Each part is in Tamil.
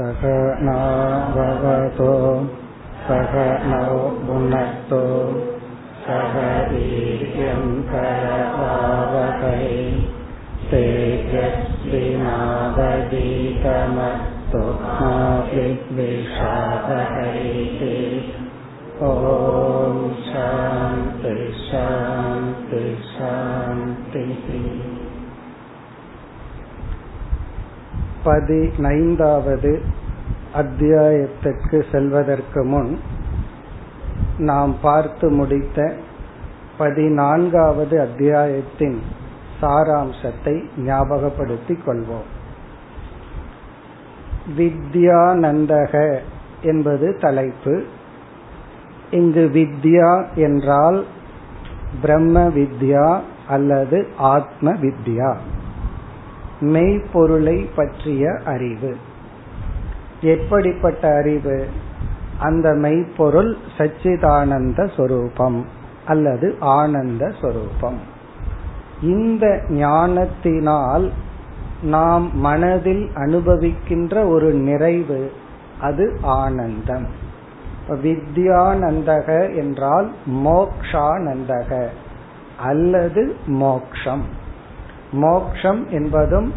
सहनाववतो सहनौ भुनक्तो सह वीर्यङ्करवावहै तेजस्विनावदीतमस्तु मा विद्विषावहैः ॐ शान्ति शान्ति शान्तिः பதினைந்தாவது அத்தியாயத்திற்கு செல்வதற்கு முன் நாம் பார்த்து முடித்த பதினான்காவது அத்தியாயத்தின் சாராம்சத்தை ஞாபகப்படுத்திக் கொள்வோம். வித்யானந்தக என்பது தலைப்பு. இங்கு வித்யா என்றால் பிரம்ம வித்யா அல்லது ஆத்ம வித்யா. மெய்ப்பொருளை பற்றிய அறிவு. எப்படிப்பட்ட அறிவு? அந்த மெய்ப்பொருள் சச்சிதானந்த சொரூபம் அல்லது ஆனந்த சொரூபம். இந்த ஞானத்தினால் நாம் மனதில் அனுபவிக்கின்ற ஒரு நிறைவு அது ஆனந்தம். வித்யானந்தக என்றால் மோக்ஷானந்தக அல்லது மோக்ஷம். மோக்ஷம் என்பதும்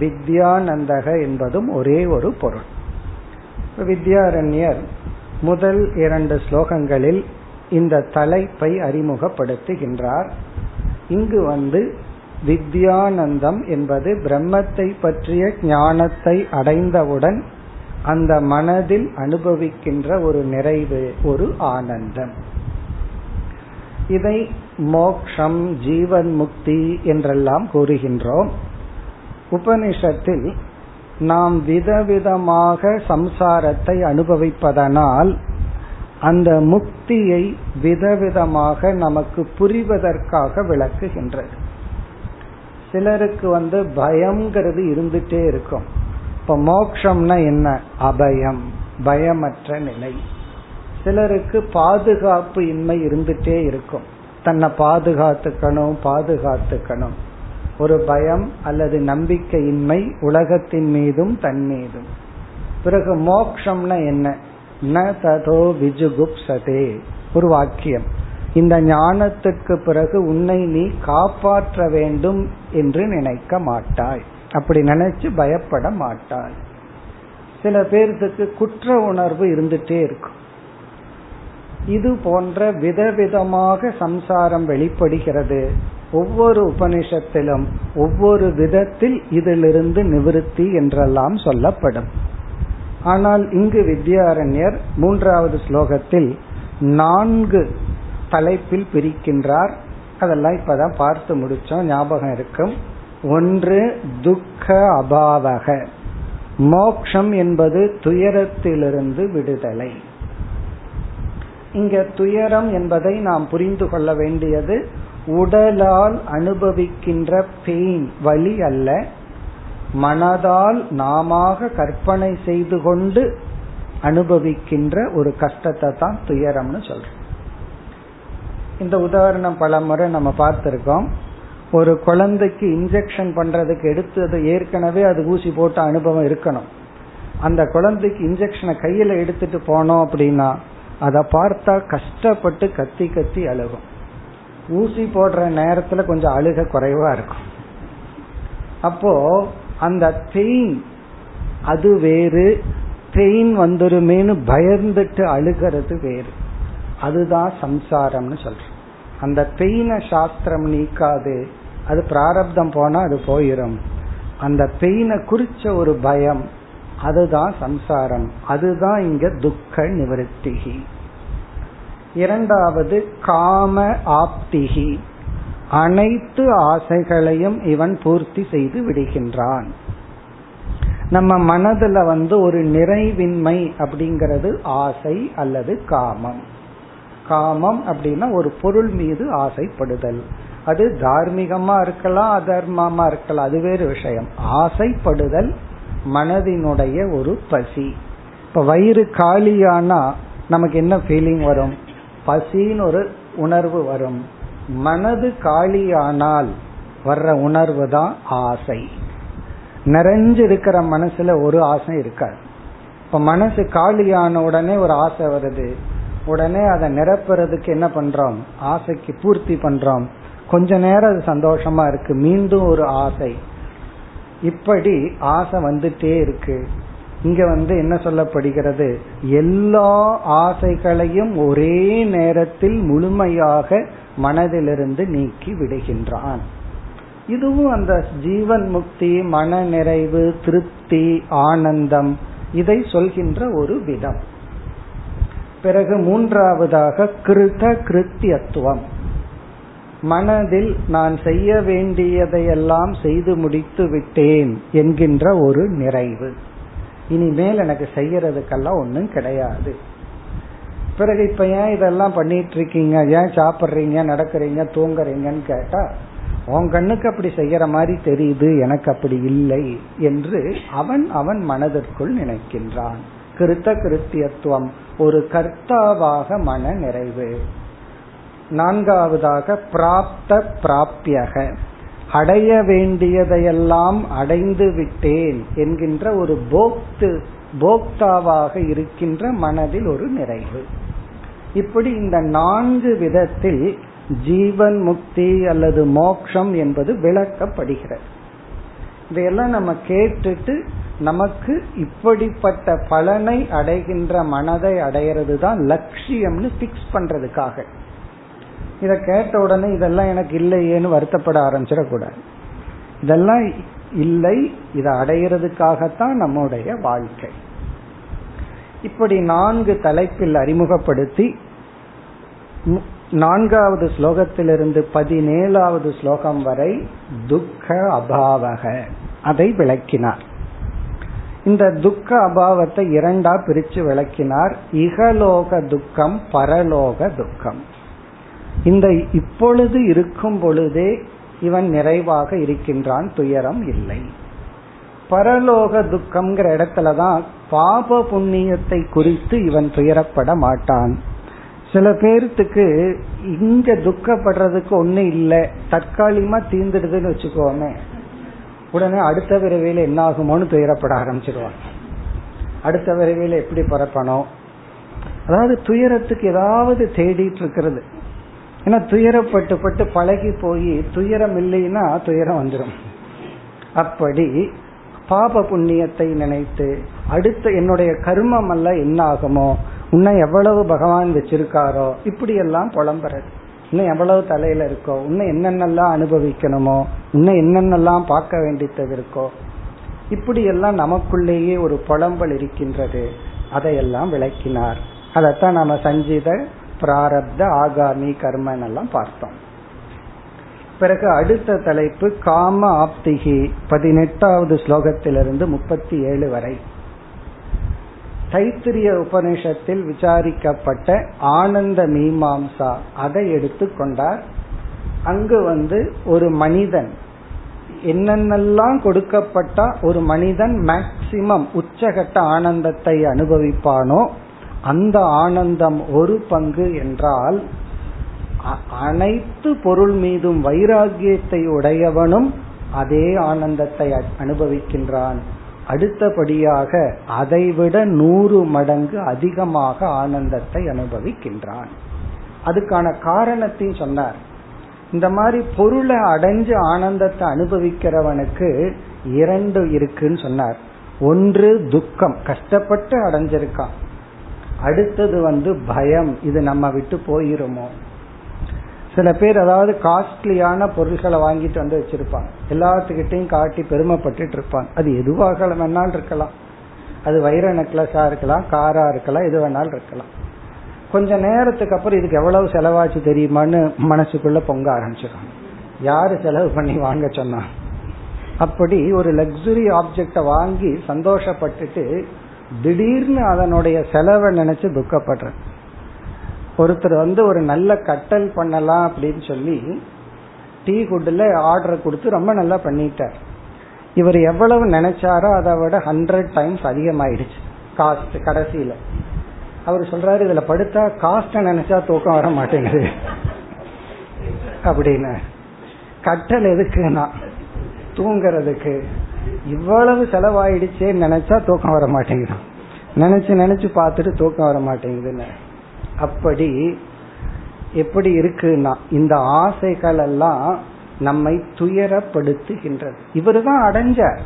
வித்யானந்தக என்பதும் ஒரே ஒரு பொருள். வித்யாரண்யர் முதல் இரண்டு ஸ்லோகங்களில் இந்த தலைப்பை அறிமுகப்படுத்துகின்றார். இங்கு வந்து வித்யானந்தம் என்பது பிரம்மத்தை பற்றிய ஞானத்தை அடைந்தவுடன் அந்த மனதில் அனுபவிக்கின்ற ஒரு நிறைவு ஒரு ஆனந்தம். இதை மோக்ஷம் ஜீவன் முக்தி என்றெல்லாம் கூறுகின்றோம். உபனிஷத்தில் நாம் விதவிதமாக சம்சாரத்தை அனுபவிப்பதனால் அந்த முக்தியை விதவிதமாக நமக்கு புரிவதற்காக விளக்குகின்றது. சிலருக்கு வந்து பயம்ங்கிறது இருந்துட்டே இருக்கும். இப்ப மோக்ஷம்னா என்ன? அபயம் பயமற்ற நிலை. சிலருக்கு பாதுகாப்பு இன்மை இருந்துட்டே இருக்கும். தன்னை பாதுகாத்துக்கணும் பாதுகாத்துக்கணும். ஒரு பயம் அல்லது நம்பிக்கையின்மை உலகத்தின் மீதும் தன் மீதும். பிறகு மோக்ஷம்னா என்ன? ந ததோ விஜுகுப்சதே ஒரு வாக்கியம். இந்த ஞானத்துக்கு பிறகு உன்னை நீ காப்பாற்ற வேண்டும் என்று நினைக்க மாட்டாய். அப்படி நினைச்சு பயப்பட மாட்டாய். சில பேர்த்துக்கு குற்ற உணர்வு இருந்துட்டே இருக்கும். இது போன்ற விதவிதமாக சம்சாரம் வெளிப்படுகிறது. ஒவ்வொரு உபனிஷத்திலும் ஒவ்வொரு விதத்தில் இதிலிருந்து நிவிருத்தி என்றெல்லாம் சொல்லப்படும். ஆனால் இங்கு வித்யாரண்யர் மூன்றாவது ஸ்லோகத்தில் நான்கு தலைப்பில் பிரிக்கின்றார். அதெல்லாம் இப்பதான் பார்த்து முடிச்சோம் ஞாபகம் இருக்கும். ஒன்று துக்க அபாவக. மோக்ஷம் என்பது துயரத்திலிருந்து விடுதலை. இங்க துயரம் என்பதை நாம் புரிந்து கொள்ள வேண்டியது உடலால் அனுபவிக்கின்ற பெயின் வலி அல்ல. மனதால் நாம கற்பனை செய்து கொண்டு அனுபவிக்கின்ற ஒரு கஷ்டத்தை தான் துயரம்னு சொல்றோம். இந்த உதாரணம் பல முறை நம்ம பார்த்திருக்கோம். ஒரு குழந்தைக்கு இன்ஜெக்ஷன் பண்றதுக்கு எடுத்தது ஏற்கனவே அது ஊசி போட்ட அனுபவம் இருக்கணும். அந்த குழந்தைக்கு இன்ஜெக்ஷனை கையில எடுத்துட்டு போனோம் அப்படின்னா அதை பார்த்தா கஷ்டப்பட்டு கத்தி கத்தி அழுகும். ஊசி போடுற நேரத்துல கொஞ்சம் அழுக குறைவா இருக்கும். அப்போ அந்த பெயின் அது வேறு பெயின் வந்துருமேனு பயந்துட்டு அழுகிறது வேறு. அதுதான் சம்சாரம்னு சொல்றோம். அந்த பெயினை சாஸ்திரம் நீக்காது. அது பிராரப்தம் போனா அது போயிரும். அந்த பெயினை குறிச்ச ஒரு பயம் அதுதான் சம்சாரம். அதுதான் இங்க துக்க நிவர்த்திகி. இரண்டாவது காம ஆப்திகி. அனைத்து ஆசைகளையும் இவன் பூர்த்தி செய்து விடுகின்றான். நம்ம மனதுல வந்து ஒரு நிறைவின்மை அப்படிங்கிறது ஆசை அல்லது காமம். காமம் அப்படின்னா ஒரு பொருள் மீது ஆசைப்படுதல். அது தார்மீகமா இருக்கலாம் அதர்மமா இருக்கலாம் அது வேறு விஷயம். ஆசைப்படுதல் மனதினுடைய ஒரு பசி. இப்ப வயிறு காலியானா நமக்கு என்ன ஃபீலிங் வரும்? பசின்னு ஒரு உணர்வு வரும். மனது காலியானால் வர்ற உணர்வு தான் ஆசை. நிறைஞ்சு இருக்கிற மனசுல ஒரு ஆசை இருக்காது. இப்ப மனசு காலியான உடனே ஒரு ஆசை வருது. உடனே அதை நிரப்புறதுக்கு என்ன பண்றோம்? ஆசைக்கு பூர்த்தி பண்றோம். கொஞ்ச நேரம் அது சந்தோஷமா இருக்கு. மீண்டும் ஒரு ஆசை. இப்படி ஆசை வந்துட்டே இருக்கு. இங்க வந்து என்ன சொல்லப்படுகிறது? எல்லா ஆசைகளையும் ஒரே நேரத்தில் முழுமையாக மனதிலிருந்து நீக்கி விடுகின்றான். இதுவும் அந்த ஜீவன் முக்தி மன நிறைவு திருப்தி ஆனந்தம் இதை சொல்கின்ற ஒரு விதம். பிறகு மூன்றாவதாக கிருத கிருத்தியத்துவம். மனதில் நான் செய்ய வேண்டியதையெல்லாம் செய்து முடித்து விட்டேன் என்கின்ற ஒரு நிறைவு. இனிமேல் எனக்கு செய்யறதுக்கெல்லாம் ஒன்றும் கிடையாது. பிறகு இப்ப ஏன் இதெல்லாம் பண்ணிட்டு இருக்கீங்க? ஏன் சாப்பிட்றீங்க? நடக்கிறீங்க? தூங்குறீங்கன்னு கேட்டா உன் கண்ணுக்கு அப்படி செய்யற மாதிரி தெரியுது எனக்கு அப்படி இல்லை என்று அவன் அவன் மனதிற்குள் நினைக்கின்றான். கிருத்த கிருத்தியத்துவம் ஒரு கர்த்தாவாக மன நிறைவு நான்காவதாக பிராப்த பிராப்தியக. அடைய வேண்டியதையெல்லாம் அடைந்து விட்டேன் என்கின்ற ஒரு போக்து போக்தாவாக இருக்கின்ற மனதில் ஒரு நிறைவு. இப்படி இந்த நான்கு விதத்தில் ஜீவன் முக்தி அல்லது மோக்ஷம் என்பது விளக்கப்படுகிறது. இதையெல்லாம் நம்ம கேட்டுட்டு நமக்கு இப்படிப்பட்ட பலனை அடைகின்ற மனதை அடையிறது தான் லட்சியம்னு பிக்ஸ் பண்றதுக்காக. இதை கேட்ட உடனே இதெல்லாம் எனக்கு இல்லையேன்னு வருத்தப்பட ஆரம்பிச்சிடக்கூடாது. இதெல்லாம் இல்லை இதை அடையிறதுக்காகத்தான் நம்முடைய வாழ்க்கை. இப்படி நான்கு தலைப்பில் அறிமுகப்படுத்தி நான்காவது ஸ்லோகத்திலிருந்து பதினேழாவது ஸ்லோகம் வரை துக்க அபாவக. அதை விளக்கினார். இந்த துக்க அபாவத்தை இரண்டா பிரிச்சு விளக்கினார். இகலோக துக்கம் பரலோக துக்கம். இந்த இப்பொழுது இருக்கும் பொழுதே இவன் நிறைவாக இருக்கின்றான் துயரம் இல்லை. பரலோக துக்கம்ங்கிற இடத்துலதான் பாப புண்ணியத்தை குறித்து இவன் துயரப்பட மாட்டான். சில பேர்த்துக்கு இங்க துக்கப்படுறதுக்கு ஒண்ணு இல்ல தற்காலிகமா தீந்துடுதுன்னு வச்சுக்கோமே. உடனே அடுத்த விரைவில் என்ன ஆகுமோன்னு துயரப்பட ஆரம்பிச்சிருவாங்க. அடுத்த விரைவில் எப்படி பரப்பணும் அதாவது துயரத்துக்கு ஏதாவது தேடிட்டு இருக்கிறது. ஏன்னா துயரப்பட்டு பட்டு பழகி போய் துயரம் இல்லைன்னா துயரம் வந்துடும் அப்படி பாப புண்ணியத்தை நினைத்து அடுத்து என்னுடைய கர்மம் அல்ல என்ன ஆகுமோ எவ்வளவு பகவான் வச்சிருக்காரோ இப்படி எல்லாம் புலம்புறது. இன்னும் எவ்வளவு தலையில இருக்கோ இன்னும் என்னென்னலாம் அனுபவிக்கணுமோ இன்னும் என்னென்னலாம் பார்க்க வேண்டியது இருக்கோ இப்படி எல்லாம் நமக்குள்ளேயே ஒரு புலம்பல் இருக்கின்றது. அதையெல்லாம் விளக்கினார். அதைத்தான் நாம சஞ்சித பிராரப்த ஆகாமி கர்மன் எல்லாம் பார்த்தோம். பிறகு அடுத்த தலைப்பு காம ஆப்திகி பதினெட்டாவது ஸ்லோகத்திலிருந்து முப்பத்தி ஏழு வரை. தைத்திரிய உபனிஷத்தில் விசாரிக்கப்பட்ட ஆனந்த மீமாம்சா அதை எடுத்துக்கொண்டார் அங்கு வந்து ஒரு மனிதன் என்னென்னலாம் கொடுக்கப்பட்ட ஒரு மனிதன் மேக்சிமம் உச்சகட்ட ஆனந்தத்தை அனுபவிப்பானோ அந்த ஆனந்தம் ஒரு பங்கு என்றால் அனைத்து பொருள் மீதும் வைராகியத்தை உடையவனும் அதே ஆனந்தத்தை அனுபவிக்கின்றான். அடுத்தபடியாக அதைவிட நூறு மடங்கு அதிகமாக ஆனந்தத்தை அனுபவிக்கின்றான். அதுக்கான காரணத்தையும் சொன்னார். இந்த மாதிரி பொருளை அடைஞ்சு ஆனந்தத்தை அனுபவிக்கிறவனுக்கு இரண்டு இருக்குன்னு சொன்னார். ஒன்று துக்கம் கஷ்டப்பட்டு அடைஞ்சிருக்கான். அடுத்தது வந்து பயம். இது நம்ம விட்டு போயிருமோ? சில பேர் அதாவது காஸ்ட்லியான பொருள்களை வாங்கிட்டு வந்து வச்சிருப்பாங்க. எல்லாத்துக்கிட்டையும் காட்டி பெருமைப்பட்டு இருப்பாங்க. அது எதுவாக வேணாலும் இருக்கலாம். அது வைர நெக்லஸா இருக்கலாம் காரா இருக்கலாம் எது வேணாலும் இருக்கலாம். கொஞ்ச நேரத்துக்கு அப்புறம் இதுக்கு எவ்வளவு செலவாச்சு தெரியுமான்னு மனசுக்குள்ள பொங்க ஆரம்பிச்சிடும். யாரு செலவு பண்ணி வாங்க சொன்னா? அப்படி ஒரு லக்ஸுரி ஆப்ஜெக்ட வாங்கி சந்தோஷப்பட்டுட்டு திடீர்னு அதனுடைய செலவை நினைச்சு துக்கப்படுறேன். ஒருத்தர் வந்து ஒரு நல்ல கட்டல் பண்ணலாம் அப்படின்னு சொல்லி டீ குட்ல ஆர்டர் கொடுத்து ரொம்ப நல்லா பண்ணிட்டார். இவர் எவ்வளவு நினைச்சாரோ அதை விட ஹண்ட்ரட் டைம்ஸ் அதிகமாயிடுச்சு காஸ்ட் கடைசியில. அவர் சொல்றாரு இதுல படுத்தா காஸ்ட நினைச்சா தூக்கம் வர மாட்டேங்குது. அப்படின்னு. கட்டல் எதுக்குன்னா தூங்குறதுக்கு. இவ்வளவு செலவாயிடுச்சேன்னு நினைச்சா தூக்கம் வர மாட்டேங்குது. நினைச்சு நினைச்சு பார்த்துட்டு தூக்கம் வர மாட்டேங்குதுன்னு. அப்படி எப்படி இருக்குன்னா இந்த ஆசைகள் எல்லாம் நம்மை துயரப்படுத்துகின்றது. இவரு தான் அடைஞ்சார்.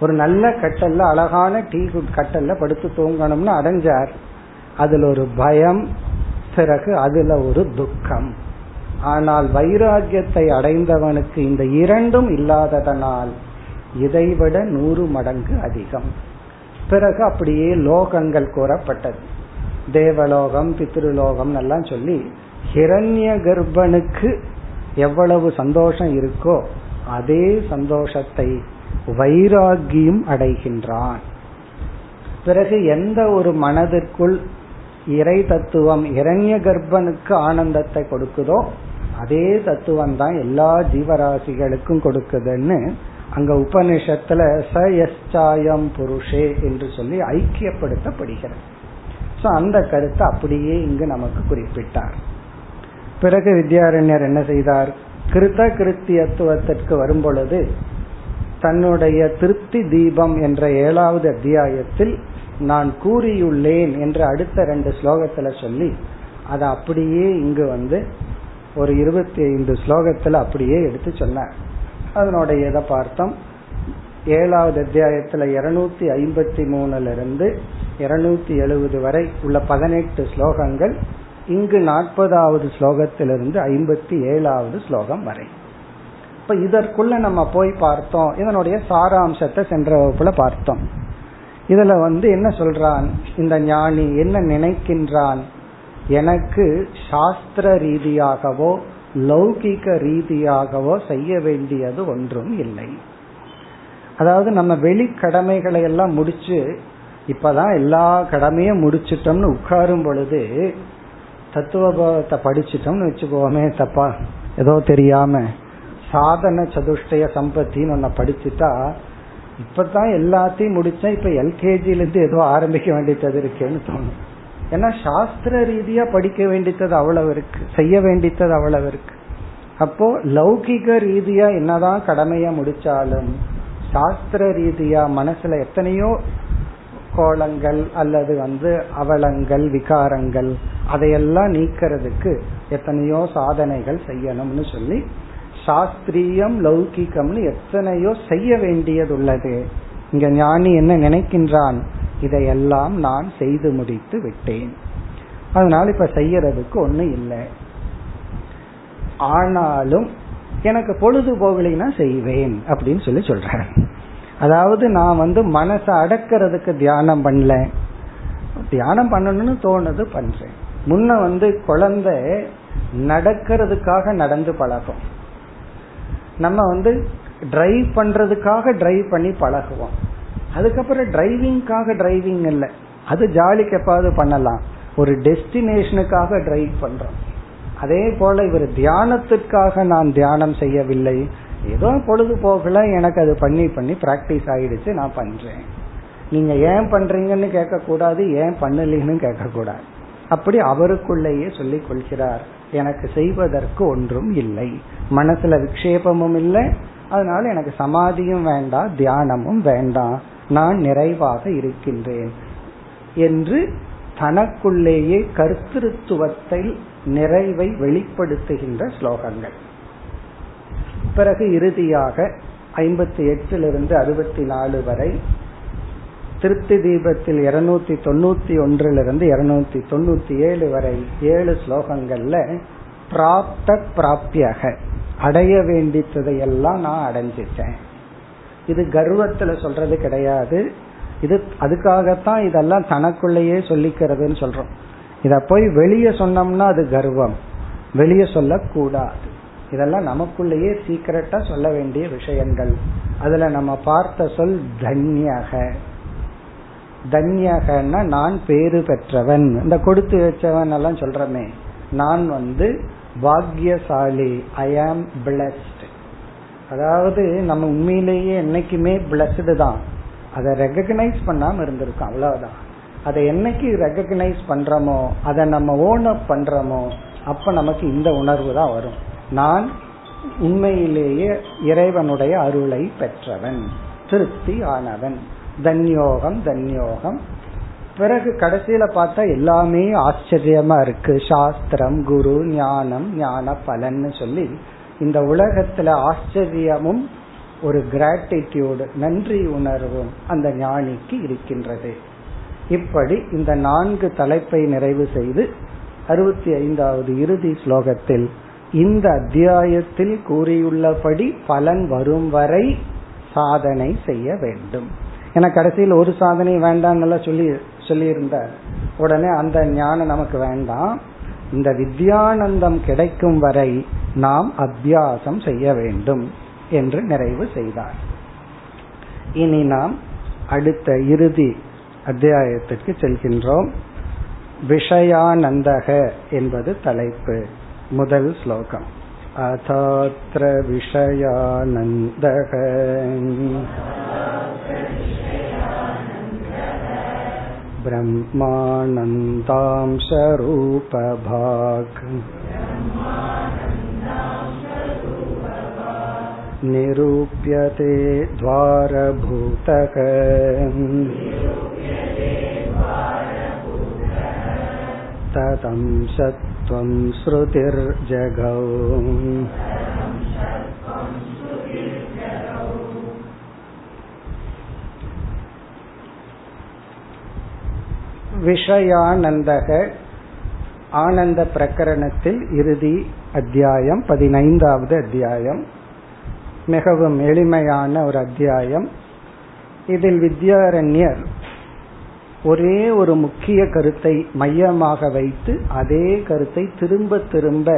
ஒரு நல்ல கட்டல்ல அழகான டீ கட்டல்ல படுத்து தூங்கணும்னு அடைஞ்சார். அதுல ஒரு பயம் பிறகு அதுல ஒரு துக்கம். ஆனால் வைராகியத்தை அடைந்தவனுக்கு இந்த இரண்டும் இல்லாததனால் இதைவிட நூறு மடங்கு அதிகம். பிறகு அப்படியே லோகங்கள் கூறப்பட்டது. தேவலோகம் பித்ருலோகம் எல்லாம் சொல்லி ஹிரண்ய கர்ப்பனுக்கு எவ்வளவு சந்தோஷம் இருக்கோ அதே சந்தோஷத்தை வைராகியும் அடைகின்றான். பிறகு எந்த ஒரு மனதிற்குள் இறை தத்துவம் இரண்ய கர்ப்பனுக்கு ஆனந்தத்தை கொடுக்குதோ அதே தத்துவம் தான் எல்லா ஜீவராசிகளுக்கும் கொடுக்குதுன்னு அங்க உபனிஷத்துல ச எஸ்சாயம் புருஷே என்று சொல்லி ஐக்கியப்படுத்தப்படுகிறது. சோ அந்த கருத்தை அப்படியே இங்கு நமக்கு குறிப்பிட்டார். பிறகு வித்யாரண்யர் என்ன செய்தார்? கிருத்த கிருத்தியத்துவத்திற்கு வரும் பொழுது தன்னுடைய திருப்தி தீபம் என்ற ஏழாவது அத்தியாயத்தில் நான் கூறியுள்ளேன் என்று அடுத்த ரெண்டு ஸ்லோகத்துல சொல்லி அதை அப்படியே இங்கு வந்து ஒரு இருபத்தி ஐந்து ஸ்லோகத்துல அப்படியே எடுத்து சொன்னார். அதனுடைய இதை பார்த்தோம். ஏழாவது அத்தியாயத்துல இருநூத்தி ஐம்பத்தி மூணுல இருந்து இருநூத்தி எழுபது வரை உள்ள பதினெட்டு ஸ்லோகங்கள் இங்கு நாற்பதாவது ஸ்லோகத்திலிருந்து ஐம்பத்தி ஏழாவது ஸ்லோகம் வரை. இப்ப இதற்குள்ள நம்ம போய் பார்த்தோம். இதனுடைய சாராம்சத்தை சென்ற வகுப்புல பார்த்தோம். இதுல வந்து என்ன சொல்றான்? இந்த ஞானி என்ன நினைக்கின்றான்? எனக்கு சாஸ்திர ரீதியாகவோ லௌகிக ரீதியாகவோ செய்ய வேண்டியது ஒன்றும் இல்லை. அதாவது நம்ம வெளி கடமைகளை எல்லாம் முடிச்சு இப்பதான் எல்லா கடமையும் முடிச்சிட்டோம்னு உட்காரும் பொழுது தத்துவத்தை படிச்சிட்டோம்னு வச்சுக்கோமே தப்பா ஏதோ தெரியாம சாதன சதுஷ்டய சம்பத்தின்னு ஒன்ன படிச்சுட்டா இப்பதான் எல்லாத்தையும் முடிச்சேன் இப்ப எல்கேஜில இருந்து ஏதோ ஆரம்பிக்க வேண்டியது இருக்கேன்னு தோணும். ஏன்னா சாஸ்திர ரீதியா படிக்க வேண்டித்தது அவ்வளவு இருக்கு. செய்ய வேண்டித்தது அவ்வளவு இருக்கு. அப்போ லௌகிக ரீதியா என்னதான் கடமையா முடிச்சாலும் சாஸ்திர ரீதியா மனசுல எத்தனையோ கோலங்கள் அல்லது வந்து அவலங்கள் விகாரங்கள் அதையெல்லாம் நீக்கிறதுக்கு எத்தனையோ சாதனைகள் செய்யணும்னு சொல்லி சாஸ்திரியம் லௌகிகம்னு எத்தனையோ செய்ய வேண்டியது உள்ளது. இங்க ஞானி என்ன நினைக்கின்றான்? இதையெல்லாம் நான் செய்து முடித்து விட்டேன். அதனால இப்ப செய்யறதுக்கு ஒண்ணு இல்லை. ஆனாலும் எனக்கு பொழுது போகலைன்னா செய்வேன் அப்படின்னு சொல்லி சொல்றேன் அதாவது நான் வந்து மனசை அடக்கிறதுக்கு தியானம் பண்ணல. தியானம் பண்ணணும்னு தோணுது பண்றேன். முன்ன வந்து குழந்தை நடக்கிறதுக்காக நடந்து பழகும். நம்ம வந்து டிரைவ் பண்றதுக்காக டிரைவ் பண்ணி பழகுவோம். அதுக்கப்புறம் டிரைவிங்காக டிரைவிங் இல்லை. அது ஜாலிக்கு எப்பாவது பண்ணலாம். ஒரு டெஸ்டினேஷனுக்காக டிரைவ் பண்றோம். அதே போல இவர் தியானத்திற்காக நான் தியானம் செய்யவில்லை. ஏதோ பொழுதுபோக்குல எனக்கு அது பண்ணி பண்ணி பிராக்டிஸ் ஆயிடுச்சு நான் பண்றேன். நீங்க ஏன் பண்றீங்கன்னு கேட்க கூடாது ஏன் பண்ணலன்னு கேட்க கூடாது அப்படி அவருக்குள்ளேயே சொல்லிக் கொள்கிறார். எனக்கு செய்வதற்கு ஒன்றும் இல்லை. மனசுல விக்ஷேபமும் இல்லை. அதனால எனக்கு சமாதியும் வேண்டாம் தியானமும் வேண்டாம். நான் நிறைவாக இருக்கின்றேன் என்று தனக்குள்ளேயே கர்த்திருத்துவத்தை நிறைவை வெளிப்படுத்துகின்ற ஸ்லோகங்கள். பிறகு இறுதியாக ஐம்பத்தி எட்டிலிருந்து அறுபத்தி நாலு வரை திருப்தி தீபத்தில் இருநூத்தி தொண்ணூத்தி ஒன்றிலிருந்து இருநூத்தி தொண்ணூத்தி ஏழு வரை ஏழு ஸ்லோகங்கள்ல பிராப்த பிராப்தியாக அடைய வேண்டியதையெல்லாம் நான் அடைஞ்சிட்டேன். இது கர்வத்துல சொல்றது கிடையாது. இது அதுக்காகத்தான் இதெல்லாம் தனக்குள்ளேயே சொல்லிக்கிறதுன்னு சொல்றோம். இத போய் வெளியே சொன்னோம்னா அது கர்வம். வெளியே சொல்லக்கூடாது. இதெல்லாம் நமக்குள்ளேயே சீக்கிரட்டா சொல்ல வேண்டிய விஷயங்கள். அதுல நம்ம பார்த்த சொல் தன்யக. தன்யகன்னா நான் பேரு பெற்றவன். இந்த கொடுத்து வச்சவன் எல்லாம் சொல்றமே. நான் வந்து பாக்யசாலி. ஐ ஆம் பிளஸ்ட் அதாவது நம்ம உண்மையிலேயே என்னைக்குமே பிளஸ்டு தான். அதை ரெகக்னைஸ் பண்ணாம இருந்திருக்கோம் அவ்வளவுதான். அதை என்னைக்கு ரெகக்னைஸ் பண்றோமோ அதை நம்ம ஓன் அப் பண்றோமோ அப்ப நமக்கு இந்த உணர்வு தான் வரும். நான் உண்மையிலேயே இறைவனுடைய அருளை பெற்றவன் திருப்தி ஆனவன் தன்யோகம் தன்யோகம். பிறகு கடைசியில பார்த்தா எல்லாமே ஆச்சரியமா இருக்கு. சாஸ்திரம் குரு ஞானம் ஞான பலன்னு சொல்லி இந்த உலகத்துல ஆச்சரியமும் ஒரு கிராட்டிடியூடு நன்றி உணர்வும் அந்த ஞானிக்கு இருக்கின்றது. இப்படி இந்த நான்கு தலைப்பை நிறைவு செய்து அறுபத்தி ஐந்தாவது இறுதி ஸ்லோகத்தில் இந்த அத்தியாயத்தில் கூறியுள்ளபடி பலன் வரும் வரை சாதனை செய்ய வேண்டும். என கடைசியில் ஒரு சாதனை வேண்டாம் சொல்லி சொல்லியிருந்தார். உடனே அந்த ஞானம் நமக்கு வேண்டாம். இந்த வித்யானந்தம் கிடைக்கும் வரை நாம் அபியாசம் செய்ய வேண்டும் என்று நிறைவு செய்தார் இனி நாம் அடுத்த இறுதி அத்தியாயத்திற்கு செல்கின்றோம் விஷயானந்தக என்பது தலைப்பு முதல் ஸ்லோகம் अथात्र विषयानन्दः ब्रह्मानन्दांशरूपभाक् निरूप्यते द्वारभूतक तदंशत्वं श्रुतिर्जगौ விஷயானந்தக ஆனந்த பிரகரணத்தில் இறுதி அத்தியாயம் பதினைந்தாவது அத்தியாயம் மிகவும் எளிமையான ஒரு அத்தியாயம். இதில் வித்யாரண்யர் ஒரே ஒரு முக்கிய கருத்தை மையமாக வைத்து அதே கருத்தை திரும்ப திரும்ப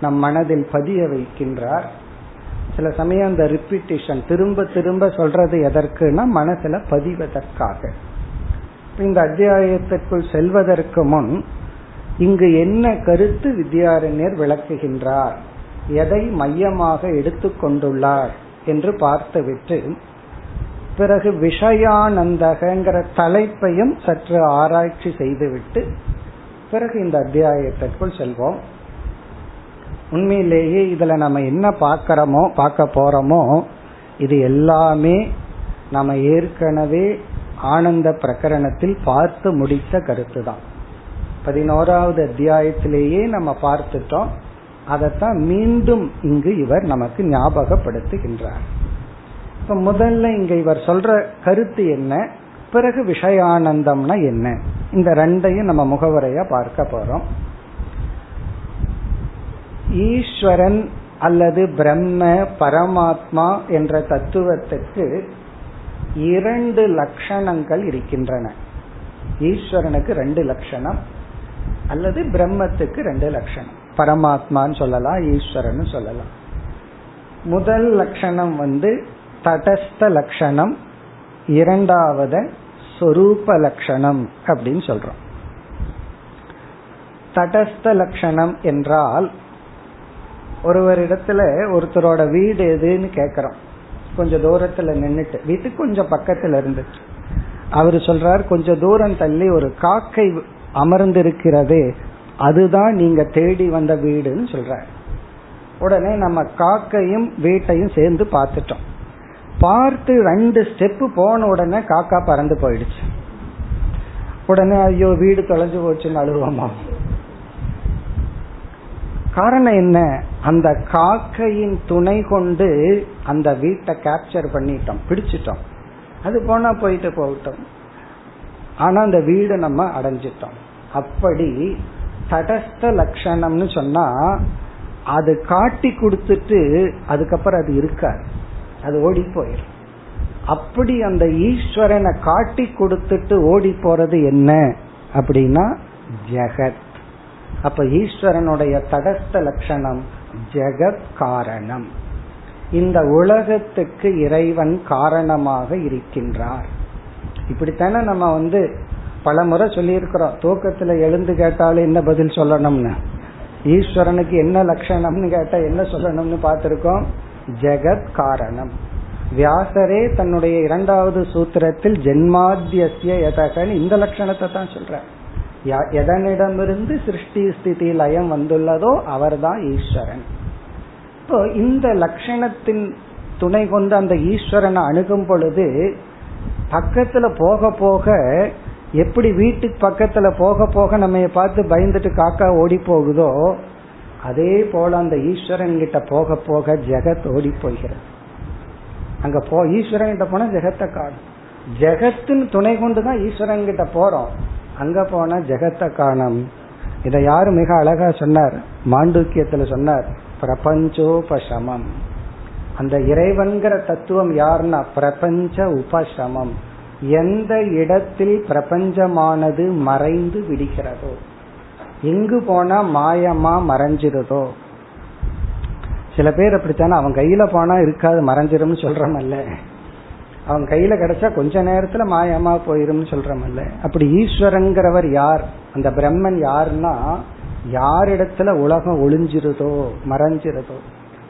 நம் மனதில் பதிய வைக்கின்றார். சில சமயம் அந்த ரிப்பீட்டேஷன் திரும்ப திரும்ப சொல்றது எதற்குனா மனசுல பதிவதற்காக. இந்த அத்தியாயத்திற்குள் செல்வதற்கு முன் இங்கு என்ன கருத்து வித்யாரண்யர் விளக்குகின்றார்? எதை மையமாக எடுத்துக்கொண்டுள்ளார் என்று பார்த்துவிட்டு பிறகு விஷயானந்தகங்கிற தலைப்பையும் சற்று ஆராய்ச்சி செய்துவிட்டு பிறகு இந்த அத்தியாயத்திற்குள் செல்வோம். உண்மையிலேயே இதுல நம்ம என்ன பார்க்கிறோமோ பார்க்க போறோமோ இது எல்லாமே நம்ம ஏற்கனவே ஆனந்த பிரகரணத்தில் பார்த்து முடித்த கருத்து தான் பதினோராவது அத்தியாயத்திலேயே நம்ம பார்த்துட்டோம். அதைத்தான் மீண்டும் இங்கு இவர் நமக்கு ஞாபகப்படுத்துகின்றார். இப்ப முதல்ல இங்க இவர் சொல்ற கருத்து என்ன? பிறகு விஷயானந்தம்னா என்ன? இந்த ரெண்டையும் நம்ம முகவரையா பார்க்க போறோம். ஈஸ்வரன் அல்லது பிரம்ம பரமாத்மா என்ற தத்துவத்துக்கு இரண்டு லட்சணங்கள் இருக்கின்றன. ஈஸ்வரனுக்கு ரெண்டு லட்சணம் அல்லது பிரம்மத்துக்கு ரெண்டு லட்சணம். பரமாத்மான்னு சொல்லலாம் ஈஸ்வரன் சொல்லலாம். முதல் லட்சணம் வந்து தடஸ்த லட்சணம் இரண்டாவது சொரூப லட்சணம் அப்படின்னு சொல்றோம். தடஸ்த லட்சணம் என்றால் ஒருவரிடத்துல ஒருத்தரோட வீடு எதுன்னு கேக்குறோம். கொஞ்சம் தூரத்துல நின்றுட்டு வீட்டுக்கு கொஞ்சம் பக்கத்துல இருந்துச்சு அவரு சொல்றார் கொஞ்சம் தூரம் தள்ளி ஒரு காக்கை அமர்ந்திருக்கிறது அதுதான் நீங்க தேடி வந்த வீடுன்னு சொல்ற. உடனே நம்ம காக்கையும் வீட்டையும் சேர்ந்து பார்த்துட்டோம். பார்த்து ரெண்டு ஸ்டெப் போன உடனே காக்கா பறந்து போயிடுச்சு. உடனே ஐயோ வீடு தொலைஞ்சு போச்சுன்னு அழுவோமா? காரணம் என்ன? அந்த காக்கையின் துணை கொண்டு அந்த வீட்டை கேப்சர் பண்ணிட்டோம் பிடிச்சிட்டோம். அது போனா போயிட்டு போகட்டும். ஆனா அந்த வீடு நம்ம அடைஞ்சிட்டோம். அப்படி தடஸ்த லட்சணம்னு சொன்னா அது காட்டி கொடுத்துட்டு அதுக்கப்புறம் அது இருக்காது. அது ஓடி போயிடும் அப்படி அந்த ஈஸ்வரனை காட்டி கொடுத்துட்டு ஓடி போறது என்ன அப்படின்னா ஜெகத். அப்ப ஈஸ்வரனுடைய தடஸ்த லட்சணம் ஜெகத் காரணம். இந்த உலகத்துக்கு இறைவன் காரணமாக இருக்கின்றார். இப்படித்தானே நம்ம வந்து பல முறை சொல்லியிருக்கிறோம். தூக்கத்துல எழுந்து கேட்டாலும் என்ன பதில் சொல்லணும்னு. ஈஸ்வரனுக்கு என்ன லட்சணம்னு கேட்டா என்ன சொல்லணும்னு பார்த்திருக்கோம்? ஜெகத் காரணம். வியாசரே தன்னுடைய இரண்டாவது சூத்திரத்தில் ஜென்மாத்தியசிய எதகன்னு இந்த லட்சணத்தை தான் சொல்ற எதனிடமிருந்து சிருஷ்டி ஸ்திதி லயம் வந்துள்ளதோ அவர்தான் ஈஸ்வரன். இப்போ இந்த லட்சணத்தின் துணை கொண்டு அந்த ஈஸ்வரனை அணுகும் பொழுது பக்கத்துல போக போக எப்படி வீட்டுக்கு பக்கத்துல போக போக நம்ம பார்த்து பயந்துட்டு காக்கா ஓடி போகுதோ அதே போல அந்த ஈஸ்வரன் கிட்ட போக போக ஜெகத் ஓடி போகிறது. அங்க போ ஈஸ்வரன் கிட்ட போனா ஜெகத்தை காணும். ஜெகத்தின் துணை கொண்டுதான் ஈஸ்வரன் கிட்ட போறோம். அங்க போனா ஜெகத்தை காணும். இத யாரு மிக அழகா சொன்னார்? மாண்டூக்கியத்துல சொன்னார் பிரபஞ்சோபசமம். அந்த இறைவன்கிற தத்துவம் யாருன்னா பிரபஞ்ச உபசமம். எந்த இடத்தில் பிரபஞ்சமானது மறைந்து விடுகிறதோ எங்கு போனா மாயமா மறைஞ்சிருதோ. சில பேர் அப்படித்தானே அவன் கையில போனா இருக்காது மறைஞ்சிரும்னு சொல்றமல்ல. அவன் கையில கிடைச்சா கொஞ்ச நேரத்துல மாயமா போயிரும்னு சொல்றமல்ல. அப்படி ஈஸ்வரங்கிறவர் யார்? அந்த பிரம்மன் யாருன்னா யாரிடத்துல உலகம் ஒளிஞ்சிருதோ மறைஞ்சிருதோ.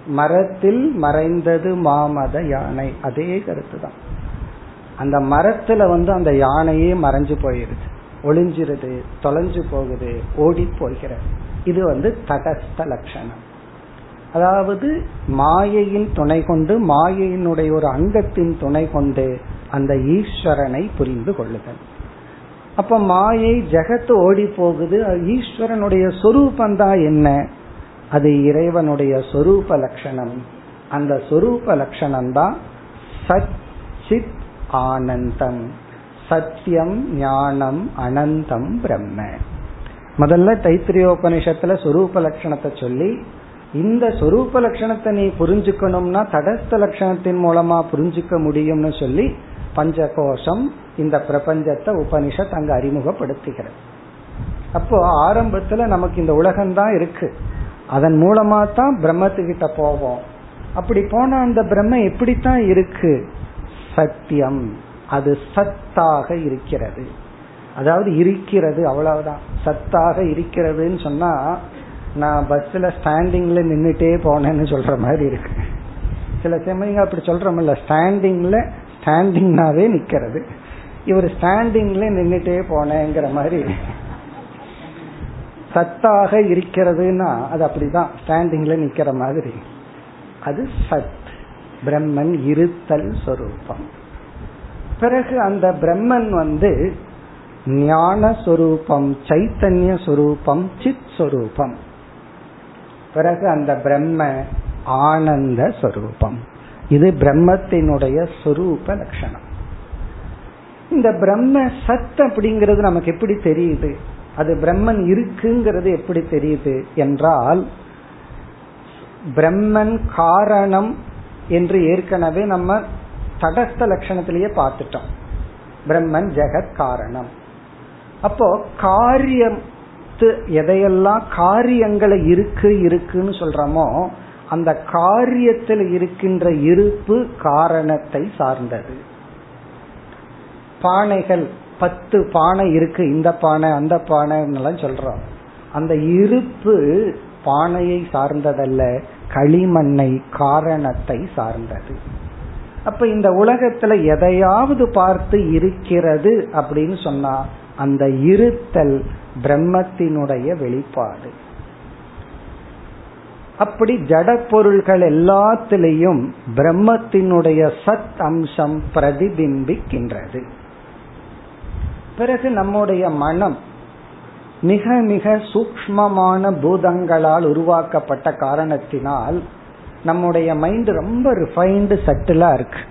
மரத்தில் மறைந்தது மாமத யானை. அதே கருத்து தான் அந்த மரத்துல வந்து அந்த யானையே மறைஞ்சு போயிருது. ஒளிஞ்சிருது தொலைஞ்சு போகுது ஓடி போகிறது. இது வந்து தடஸ்த லட்சணம். அதாவது மாயையின் துணை கொண்டு மாயையினுடைய ஒரு அங்கத்தின் துணை கொண்டு அந்த ஈஸ்வரனை புரிந்து கொள்ளுதல். அப்ப மாயை ஜெகத்து ஓடி போகுது. ஈஸ்வரனுடைய சொரூபம் தான் என்ன? அது இறைவனுடைய சொரூப லட்சணம். அந்த சொரூப லட்சணம் தான் சச்சித் ஆனந்தம் சத்தியம் ஞானம் அனந்தம் பிரம்ம. முதல்ல தைத்திரியோபனிஷத்துல சொரூப லட்சணத்தை சொல்லி இந்த சொரூப லட்சணத்தை நீ புரிஞ்சுக்கணும்னா தடஸ்த லட்சணத்தின் மூலமா புரிஞ்சுக்க முடியும்னு சொல்லி பஞ்சகோஷம் இந்த பிரபஞ்சத்தை உபனிஷத் அங்க அறிமுகப்படுத்துகிறது. அப்போ ஆரம்பத்துல நமக்கு இந்த உலகம்தான் இருக்கு. அதன் மூலமா தான் பிரம்மத்துக்கிட்ட போவோம். அப்படி போனா அந்த பிரம்ம எப்படித்தான் இருக்கு? சத்தியம். அது சத்தாக இருக்கிறது. அதாவது இருக்கிறது அவ்வளவுதான். சத்தாக இருக்கிறதுன்னு சொன்னா நான் பஸ்ல ஸ்டாண்டிங்ல நின்றுட்டே போனேன்னு சொல்ற மாதிரி இருக்கு. சில சமயம் அப்படி சொல்றோம்ல ஸ்டாண்டிங்ல ஸ்டாண்டிங்னாவே நிக்கிறது. இவர் ஸ்டாண்டிங்ல நின்றுட்டே போனேங்கிற மாதிரி சத்தாக இருக்கிறதுனா அது அப்படிதான். ஸ்டாண்டிங்ல நிக்கிற மாதிரி. அது சத் பிரம்மன் இருத்தல் சொரூபம். பிறகு அந்த பிரம்மன் வந்து ஞான சொரூபம் சைத்தன்ய சொரூபம் சித் சொரூபம். பிறகு அந்த பிரம்ம ஆனந்த சொரூபம். இது பிரம்மத்தினுடைய சொரூப லட்சணம். இந்த பிரம்ம சத் அப்படிங்கிறது நமக்கு எப்படி தெரியுது? அது பிரம்மன் இருக்குங்கிறது எப்படி தெரியுது? என்றால் பிரம்மன் காரணம் என்று ஏற்கனவே நம்ம தடஸ்த லட்சணத்திலேயே பார்த்துட்டோம். பிரம்மன் ஜெகத் காரணம். அப்போ காரியம் எதையெல்லாம் காரியங்களை இருக்கு இருக்குன்னு சொல்றோமோ அந்த காரியத்தில் இருக்கின்ற இருப்பு காரணத்தை சார்ந்தது. பானைகள் பத்து பானை இருக்கு இந்த பானை அந்த பானை சொல்றோம். அந்த இருப்பு பானையை சார்ந்ததல்ல. களிமண்ணை காரணத்தை சார்ந்தது. அப்ப இந்த உலகத்துல எதையாவது பார்த்து இருக்கிறது அப்படின்னு சொன்னா அந்த இருத்தல் பிரம்மத்தினுடைய வெளிப்பாடு. அப்படி ஜட பொருள்கள் எல்லாத்திலையும் பிரம்மத்தினுடைய சத் அம்சம் பிரதிபிம்பிக்கின்றது. பிறகு நம்முடைய மனம் மிக மிக சூக்மமான பூதங்களால் உருவாக்கப்பட்ட காரணத்தினால் நம்முடைய மைண்ட் ரொம்ப ரிஃபைன்டு சட்டிலா இருக்கு.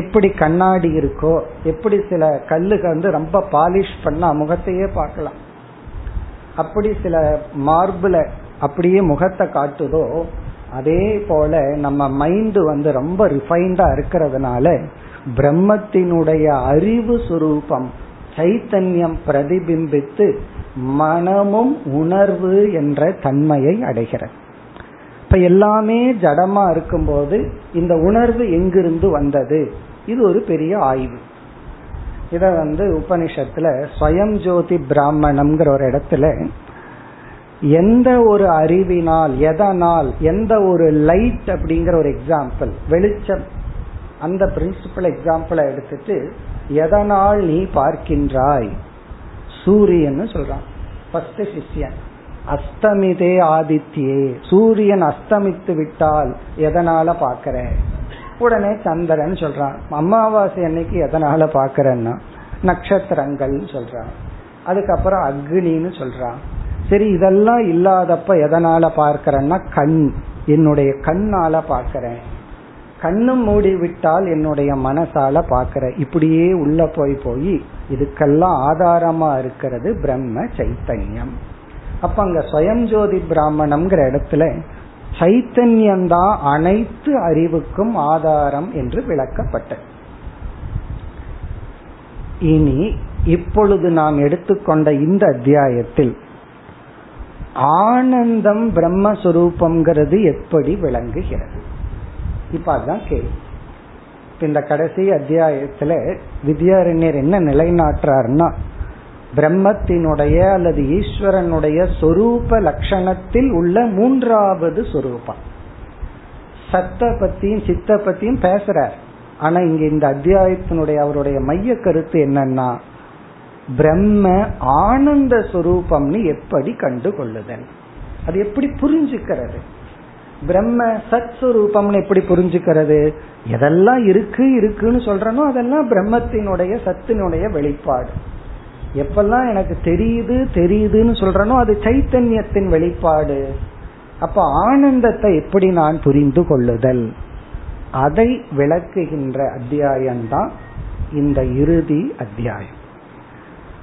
எப்படி கண்ணாடி இருக்கோ எப்படி சில கல்லுகள் வந்து ரொம்ப பாலிஷ் பண்ணா முகத்தையே பார்க்கலாம். அப்படி சில மார்பிள அப்படியே முகத்தை காட்டுதோ அதே போல நம்ம மைண்ட் வந்து ரொம்ப ரிஃபைன்டா இருக்கிறதுனால பிரம்மத்தினுடைய அறிவு சுரூபம் சைத்தன்யம் பிரதிபிம்பித்து மனமும் உணர்வு என்ற தன்மையை அடைகிறது. இப்ப எல்லாமே ஜடமா இருக்கும்போது இந்த உணர்வு எங்கிருந்து வந்தது? இது ஒரு பெரிய ஆய்வு. இத வந்து உபனிஷத்துல ஸ்வயம் ஜோதி பிராமணம்ங்கிற ஒரு இடத்துல எந்த ஒரு அறிவினால் எதனால் எந்த ஒரு லைட் அப்படிங்கிற ஒரு எக்ஸாம்பிள் வெளிச்சம் அந்த பிரின்சிபல் எக்ஸாம்பிளை எடுத்துட்டு எதனால் நீ பார்க்கின்றாய்? சூரியன் சொல்றான். ஃபர்ஸ்ட் சிஷ்யன். அஸ்தமிதே ஆதித்யே. சூரியன் அஸ்தமித்து விட்டால் எதனால பாக்கிற உடனே சந்திரன் சொல்றான். அமாவாசை அன்னைக்கு எதனால பாக்கிறேன்னா நட்சத்திரங்கள் சொல்றான். அதுக்கப்புறம் அக்னின்னு சொல்றான். சரி இதெல்லாம் இல்லாதப்ப எதனால பார்க்கிறேன்னா கண். என்னுடைய கண்ணால பார்க்கிறேன். கண்ணும் மூடி விட்டால் என்னுடைய மனசால பாக்கிற இப்படியே உள்ள போய் போய் இதுக்கெல்லாம் ஆதாரமா இருக்கிறது பிரம்ம சைத்தன்யம். அப்ப அங்க சுயம் ஜோதி பிராமணம்ங்கிற இடத்துல சைத்தன்யம்தான் அனைத்து அறிவுக்கும் ஆதாரம் என்று விளக்கப்பட்டது. இனி இப்பொழுது நாம் எடுத்துக்கொண்ட இந்த அத்தியாயத்தில் ஆனந்தம் பிரம்மஸ்வரூபம்ங்கிறது எப்படி விளங்குகிறது? இப்ப அதுதான் கேள்வி. இந்த கடைசி அத்தியாயத்துல வித்யாரண்யர் என்ன நிலைநாட்டுறாருன்னா பிரம்மத்தினுடைய அல்லது ஈஸ்வரனுடைய சொரூப லட்சணத்தில் உள்ள மூன்றாவது சொரூபம். சத்த பத்தியும் சித்த பத்தியும் பேசுறார். ஆனா இங்க இந்த அத்தியாயத்தினுடைய அவருடைய மைய கருத்து என்னன்னா பிரம்ம ஆனந்த சுரூபம்னு எப்படி கண்டு கொள்ளுதல் அது எப்படி புரிஞ்சுக்கிறது? பிரம்ம சத் சுரூபம்னு எப்படி புரிஞ்சுக்கிறது? எதெல்லாம் இருக்கு இருக்குன்னு சொல்றனோ அதெல்லாம் பிரம்மத்தினுடைய சத்தினுடைய வெளிப்பாடு. எப்பெல்லாம் எனக்கு தெரியுது தெரியுதுன்னு சொல்றனோ அது சைத்தன்யத்தின் வெளிப்பாடு. அப்ப ஆனந்தத்தை எப்படி நான் புரிந்து கொள்ளுதல்? அதை விளக்குகின்ற அத்தியாயம்தான் இந்த இறுதி அத்தியாயம்.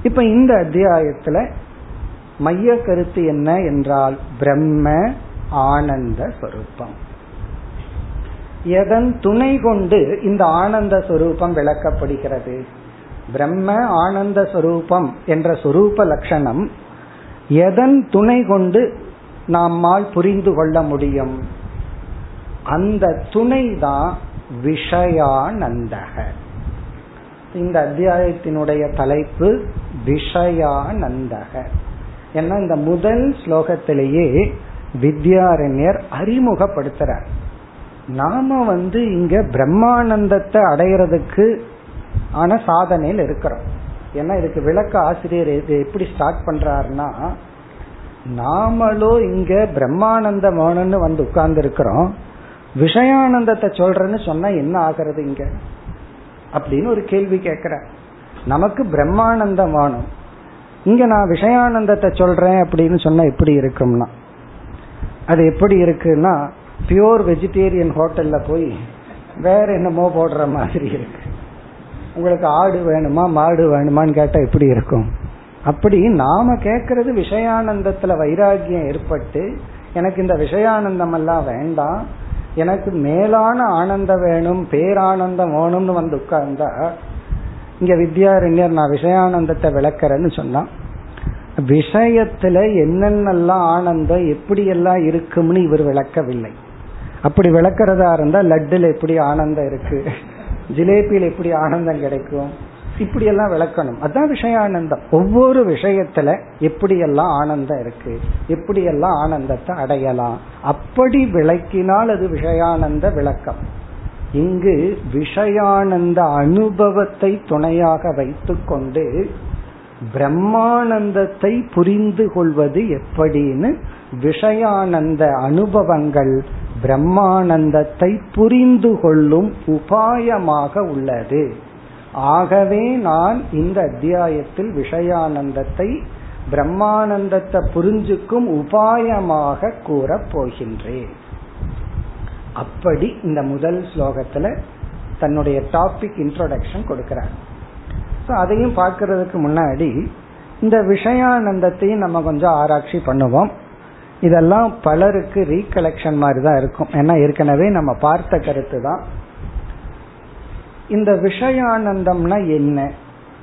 இப்ப இந்த அத்தியாயத்துல மைய கருத்து என்ன என்றால் பிரம்ம ஆனந்த சொரூபம். எதன் துணை கொண்டு இந்த ஆனந்த சொரூபம் விளக்கப்படுகிறது? பிரம்ம ஆனந்த சொரூபம் என்ற சொரூப லட்சணம் எதன் துணை கொண்டு நம்மால் புரிந்து கொள்ள முடியும்? அந்த துணை தான் விஷயானந்தக. இந்த அத்தியாயத்தினுடைய தலைப்பு விஷயானந்தக. ஏன்னா இந்த முதல் ஸ்லோகத்திலேயே வித்யாரண்யர் அறிமுகப்படுத்துறார். நாம வந்து இங்க பிரம்மானந்தத்தை அடையிறதுக்கு ஆன சாதனையில் இருக்கிறோம். ஏன்னா இதுக்கு விளக்க ஆசிரியர் இது எப்படி ஸ்டார்ட் பண்றாருன்னா நாமளும் இங்க பிரம்மானந்தம் மோனன்னு வந்து உட்கார்ந்து இருக்கிறோம் விஷயானந்தத்தை சொல்றேன்னு சொன்னா என்ன ஆகிறது இங்க? அப்படின்னு ஒரு கேள்வி கேட்கிற நமக்கு பிரம்மானந்தம் வேணும். இங்க நான் விஷயானந்தத்தை சொல்றேன் அப்படின்னு சொன்னா எப்படி இருக்கும்னா அது எப்படி இருக்குன்னா பியோர் வெஜிடேரியன் ஹோட்டல்ல போய் வேற என்னமோ போடுற மாதிரி இருக்கு. உங்களுக்கு ஆடு வேணுமா மாடு வேணுமான்னு கேட்டா எப்படி இருக்கும். அப்படி நாம கேட்கறது விஷயானந்தத்துல வைராகியம் ஏற்பட்டு எனக்கு இந்த விஷயானந்தம் எல்லாம் வேண்டாம் எனக்கு மேலான ஆனந்தம் வேணும் பேரானந்தம் வேணும்னு வந்து உட்கார்ந்தா இங்க வித்யாரண்யர் நான் விஷயானந்தத்தை விளக்குறேன்னு சொன்னான். விஷயத்துல என்னென்னலாம் ஆனந்தம் எப்படி எல்லாம் இருக்கும்னு இவர் விளக்கவில்லை. அப்படி விளக்கிறதா இருந்தா லட்டுல எப்படி ஆனந்தம் இருக்கு ஜிலேபியில் எப்படி ஆனந்தம் கிடைக்கும் இப்படி எல்லாம் விளக்கணும். அதான் விஷயானந்தம். ஒவ்வொரு விஷயத்துல எப்படி எல்லாம் ஆனந்தம் இருக்கு எப்படி எல்லாம் ஆனந்தத்தை அடையலாம். அப்படி விளக்கினால் அது விஷயானந்த விளக்கம். இங்கு விஷயானந்த அனுபவத்தை துணையாக வைத்துக்கொண்டு பிரம்மானந்தத்தை புரிந்து கொள்வது எப்படின்னு விஷயானந்த அனுபவங்கள் பிரம்மானந்தத்தை புரிந்து கொள்ளும் உபாயமாக உள்ளது. ஆகவே நான் இந்த அத்தியாயத்தில் விஷயானந்தத்தை பிரம்மானந்தத்தை புரிஞ்சுக்கும் உபாயமாக கூறப் போகின்றேன். அப்படி இந்த முதல் ஸ்லோகத்துல தன்னுடைய டாபிக் இன்ட்ரோடக்ஷன் கொடுக்கிறார். அதையும் பார்க்கறதுக்கு முன்னாடி இந்த விஷயானந்தத்தையும் நம்ம கொஞ்சம் ஆராய்ச்சி பண்ணுவோம். இதெல்லாம் பலருக்கு ரீகலெக்ஷன் மாதிரி தான் இருக்கும். ஏன்னா ஏற்கனவே நம்ம பார்த்த கருத்து தான். இந்த விஷயானந்தம்னா என்ன?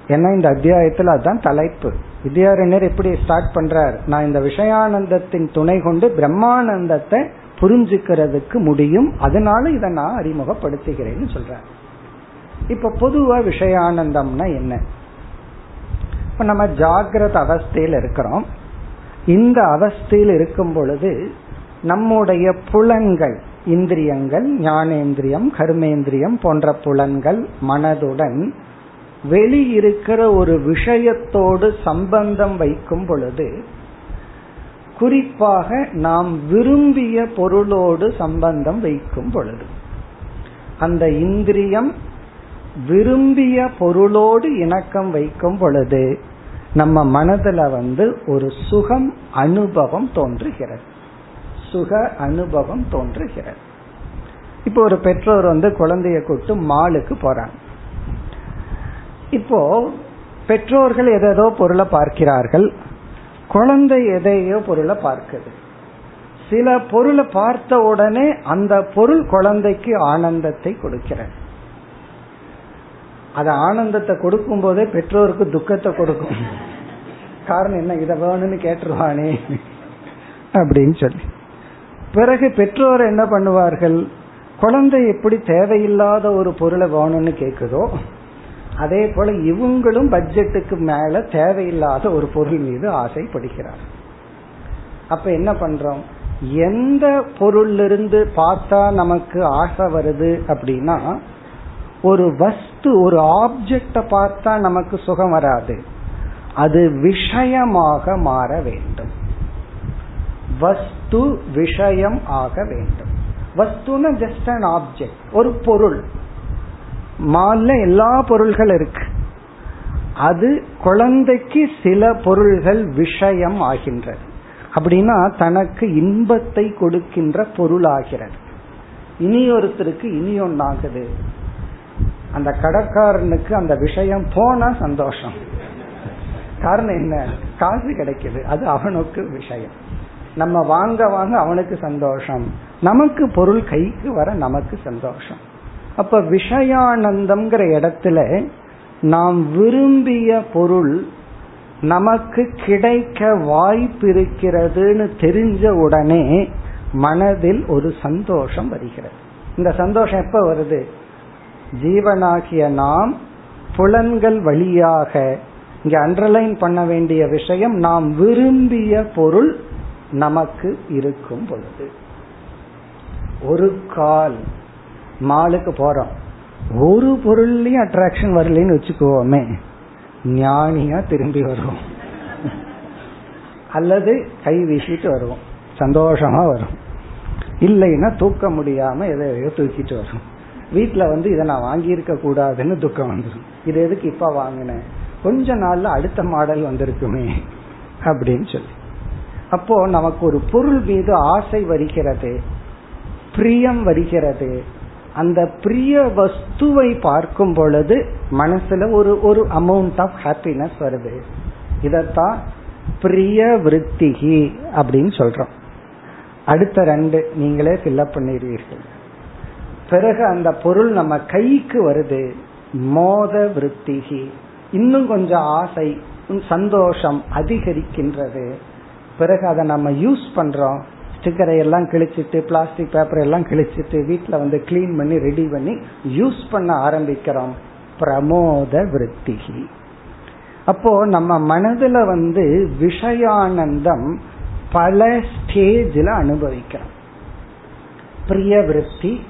ஏன்னா இந்த அத்தியாயத்தில் அதுதான் தலைப்பு. வித்யாரண்யர் எப்படி ஸ்டார்ட் பண்றார்? நான் இந்த விஷயானந்தத்தின் துணை கொண்டு பிரம்மானந்தத்தை புரிஞ்சுக்கிறதுக்கு முடியும். அதனால இதை நான் அறிமுகப்படுத்துகிறேன்னு சொல்றேன் இப்ப பொதுவா விஷயானந்தம்னா என்ன? இப்ப நம்ம ஜாகிரத அவஸ்தையில் இருக்கிறோம். இந்த அவஸ்தையில் இருக்கும் பொழுது நம்முடைய புலன்கள் இந்திரியங்கள் ஞானேந்திரியம் கர்மேந்திரியம் போன்ற புலன்கள் மனதுடன் வெளியிருக்கிற ஒரு விஷயத்தோடு சம்பந்தம் வைக்கும் பொழுது குறிப்பாக நாம் விரும்பிய பொருளோடு சம்பந்தம் வைக்கும் பொழுது அந்த இந்திரியம் விரும்பிய பொருளோடு இணக்கம் வைக்கும் பொழுது நம்ம மனதுல வந்து ஒரு சுகம் அனுபவம் தோன்றுகிறது. சுக அனுபவம் தோன்றுகிறது. இப்போ ஒரு பெற்றோர் வந்து குழந்தைய கூட்டு மாலுக்கு போறாங்க. இப்போ பெற்றோர்கள் எதோ பொருளை பார்க்கிறார்கள். குழந்தை எதையோ பொருளை பார்க்குது. சில பொருளை பார்த்த உடனே அந்த பொருள் குழந்தைக்கு ஆனந்தத்தை கொடுக்கிறது. அது ஆனந்தத்தை கொடுக்கும் போதே பெற்றோருக்கு துக்கத்தை கொடுக்கும். காரணம் என்ன? இதை வேணும்னு கேட்டுருவானே. அப்படின்னு சொல்லி. பிறகு பெற்றோர் என்ன பண்ணுவார்கள்? குழந்தை எப்படி தேவையில்லாத ஒரு பொருளை வேணும்னு கேட்குதோ அதே போல இவங்களும் பட்ஜெட்டுக்கு மேல தேவையில்லாத ஒரு பொருள் மீது ஆசைப்படுகிறார். அப்ப என்ன பண்றோம்? எந்த பொருளிலிருந்து பார்த்தா நமக்கு ஆசை வருது அப்படின்னா ஒரு வஸ்து ஒரு ஆப்ஜெக்ட பார்த்தா நமக்கு சுகம் வராது. அது விஷயமாக மாற வேண்டும். வஸ்து விஷயம் ஆக வேண்டும். வஸ்துனா ஜஸ்ட் அன் ஆப்ஜெக்ட் ஒரு பொருள். மால்ல எல்லா பொருள்கள் இருக்கு. அது குழந்தைக்கு சில பொருள்கள் விஷயம் ஆகின்றது. அப்படின்னா தனக்கு இன்பத்தை கொடுக்கின்ற பொருள் ஆகிறது இனி ஒருத்தருக்கு இனி ஒன்னாகுது அந்த கடைக்காரனுக்கு அந்த விஷயம் போனா சந்தோஷம். காரணம் என்ன? காசு கிடைக்குது. அது அவனுக்கு விஷயம். நம்ம வாங்க வாங்க அவனுக்கு சந்தோஷம். நமக்கு பொருள் கைக்கு வர நமக்கு சந்தோஷம். அப்ப விஷயானந்தம்ங்கிற இடத்துல நாம் விரும்பிய பொருள் நமக்கு கிடைக்க வாய்ப்பு இருக்கிறதுன்னு தெரிஞ்ச உடனே மனதில் ஒரு சந்தோஷம் வருகிறது. இந்த சந்தோஷம் எப்ப வருது? ஜீவனாகிய நாம் புலன்கள் வழியாக இங்க அண்டர்லைன் பண்ண வேண்டிய விஷயம் நாம் விரும்பிய பொருள் நமக்கு இருக்கும் பொழுது. ஒரு கால் மாலுக்கு போறோம். ஒரு பொருள்லயும் அட்ராக்ஷன் வரலன்னு வச்சுக்குவோமே ஞானியா திரும்பி வருவோம். அல்லது கை வீசிட்டு வருவோம். சந்தோஷமா வரும். இல்லைன்னா தூக்க முடியாம எதையோ தூக்கிட்டு வரும். வீட்டுல வந்து இதை நான் வாங்கியிருக்க கூடாதுன்னு துக்கம் வந்துடும் இது எதுக்கு இப்ப வாங்கினேன்? கொஞ்ச நாள்ல அடுத்த மாடல் வந்திருக்குமே அப்படின்னு சொல்லி. அப்போ நமக்கு ஒரு பொருள் மீது ஆசை வருகிறது பிரியம் வருகிறது. அந்த பிரிய வஸ்துவை பார்க்கும் பொழுது மனசுல ஒரு ஒரு அமௌண்ட் ஆஃப் ஹாப்பினஸ் வருது. இதத்தான் பிரிய விருத்திகி அப்படின்னு சொல்றோம். அடுத்த ரெண்டு நீங்களே ஃபில்அப் பண்ணிடுவீர்கள். பிறகு அந்த பொருள் நம்ம கைக்கு வருது. மோத விருத்திகி. இன்னும் கொஞ்சம் ஆசை சந்தோஷம் அதிகரிக்கின்றது. பிறகு அதை நம்ம யூஸ் பண்றோம். ஸ்டிக்கரை எல்லாம் கிழிச்சிட்டு பிளாஸ்டிக் பேப்பர் எல்லாம் கிழிச்சிட்டு வீட்டில் வந்து கிளீன் பண்ணி ரெடி பண்ணி யூஸ் பண்ண ஆரம்பிக்கிறோம். பிரமோத விருத்திகி. அப்போ நம்ம மனதுல வந்து விஷயானந்தம் பல ஸ்டேஜில் அனுபவிக்கிறோம். பிரிய விருத்தி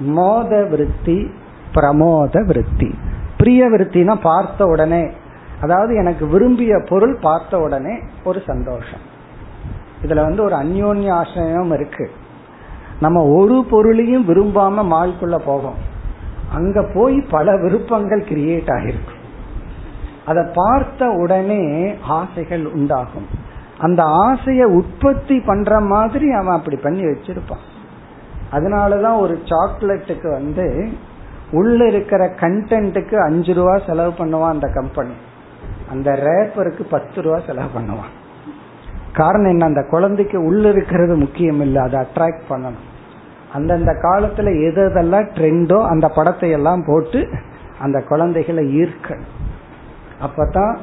மோத விருத்தி பிரமோத விருத்தி பிரிய விருத்தினா பார்த்த உடனே அதாவது எனக்கு விரும்பிய பொருள் பார்த்த உடனே ஒரு சந்தோஷம். இதுல வந்து ஒரு அந்யோன்ய ஆசிரியம் இருக்கு. நம்ம ஒரு பொருளையும் விரும்பாம மால்குள்ள போவோம் அங்க போய் பல விருப்பங்கள் கிரியேட் ஆகிருக்கு. அதை பார்த்த உடனே ஆசைகள் உண்டாகும். அந்த ஆசைய உற்பத்தி பண்ற மாதிரி அவன் அப்படி பண்ணி வச்சிருப்பான். அதனாலதான் ஒரு சாக்லேட்டுக்கு வந்து உள்ள இருக்கிற கண்டென்ட்டுக்கு அஞ்சு ரூபா செலவு பண்ணுவான் அந்த கம்பெனி அந்த ரேப்பருக்கு பத்து ரூபா செலவு பண்ணுவான். காரணம் என்ன? அந்த குழந்தைக்கு உள்ள இருக்கிறது முக்கியம் இல்லை. அதை அட்ராக்ட் பண்ணணும். அந்தந்த காலத்துல எது எதெல்லாம் ட்ரெண்டோ அந்த படத்தை எல்லாம் போட்டு அந்த குழந்தைகளை ஈர்க்கணும். அப்பதான்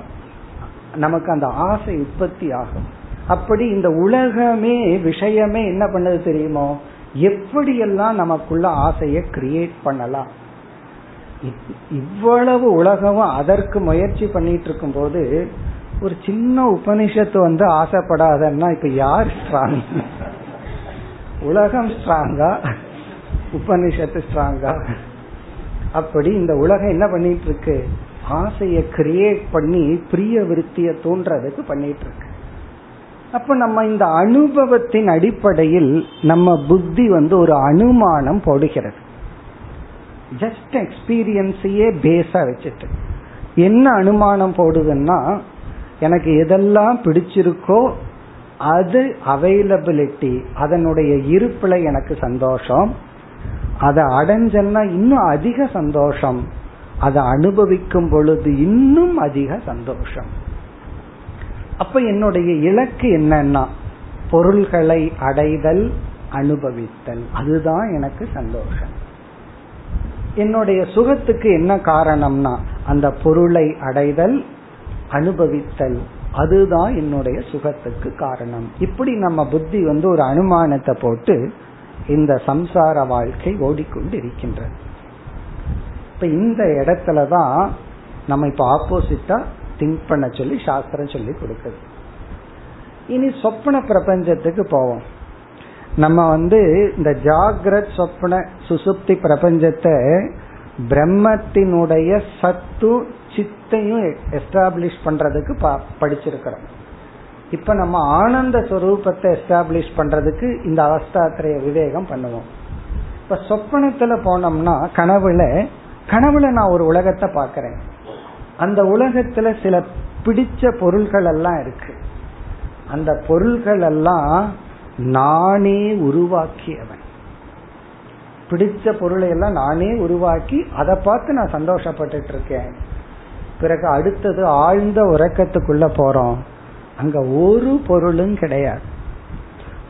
நமக்கு அந்த ஆசை உற்பத்தி ஆகும். அப்படி இந்த உலகமே விஷயமே என்ன பண்ணது தெரியுமோ? எப்படியெல்லாம் நமக்குள்ள ஆசையை கிரியேட் பண்ணலாம்? இவ்வளவு உலகமும் அதற்கு முயற்சி பண்ணிட்டு இருக்கும் போது ஒரு சின்ன உபனிஷத்து வந்து ஆசைப்படாதன்னா இப்ப யார் ஸ்ட்ராங் உலகம் ஸ்ட்ராங்கா உபனிஷத்து ஸ்ட்ராங்கா அப்படி இந்த உலகம் என்ன பண்ணிட்டு இருக்கு? ஆசைய கிரியேட் பண்ணி பிரிய விருத்திய தோன்றதுக்கு பண்ணிட்டு இருக்கு. அப்ப நம்ம இந்த அனுபவத்தின் அடிப்படையில் நம்ம புத்தி வந்து ஒரு அனுமானம் போடுகிறது. ஜஸ்ட் எக்ஸ்பீரியன்ஸையே பேஸா வச்சுட்டு. என்ன அனுமானம் போடுதுன்னா எனக்கு எதெல்லாம் பிடிச்சிருக்கோ அது அவைலபிலிட்டி அதனுடைய இருப்பில் எனக்கு சந்தோஷம். அதை அடைஞ்சன்னா இன்னும் அதிக சந்தோஷம். அதை அனுபவிக்கும் பொழுது இன்னும் அதிக சந்தோஷம். அப்ப என்னுடைய இலக்கு என்னன்னா பொருள்களை அடைதல் அனுபவித்தல். அதுதான் எனக்கு சந்தோஷம். என்னுடைய சுகத்துக்கு என்ன காரணம்னா அந்த பொருளை அடைதல் அனுபவித்தல் அதுதான் என்னுடைய சுகத்துக்கு காரணம். இப்படி நம்ம புத்தி வந்து ஒரு அனுமானத்தை போட்டு இந்த சம்சார வாழ்க்கை ஓடிக்கொண்டு இருக்கின்றது இப்ப இந்த இடத்துலதான் நம்ம இப்ப ஆப்போசிட்டா திங்க் பண்ண சொல்லி சாஸ்திரம் சொல்லி கொடுக்குது. இனி சொப்பன பிரபஞ்சத்துக்கு போவோம். நம்ம வந்து இந்த ஜாகிரத் சொப்பன சுசுப்தி பிரபஞ்சத்தை பிரம்மத்தினுடைய சத்து சித்தையும் எஸ்டாப்ளிஷ் பண்றதுக்கு படிச்சிருக்கிறோம். இப்ப நம்ம ஆனந்த சுரூபத்தை எஸ்டாப்ளிஷ் பண்றதுக்கு இந்த அவஸ்தாத்திரைய விவேகம் பண்ணுவோம். இப்ப சொப்பனத்துல போனோம்னா கனவுல கனவுல நான் ஒரு உலகத்தை பாக்கிறேன் அந்த உலகத்துல சில பிடிச்ச பொருள்கள் எல்லாம் இருக்கு. அந்த பொருள்கள் எல்லாம் நானே உருவாக்கியவன். பிடிச்ச பொருளை எல்லாம் நானே உருவாக்கி அதை பார்த்து நான் சந்தோஷப்பட்டுட்டு இருக்கேன் பிறகு அடுத்தது ஆழ்ந்த உறக்கத்துக்குள்ள போறோம். அங்க ஒரு பொருளும் கிடையாது.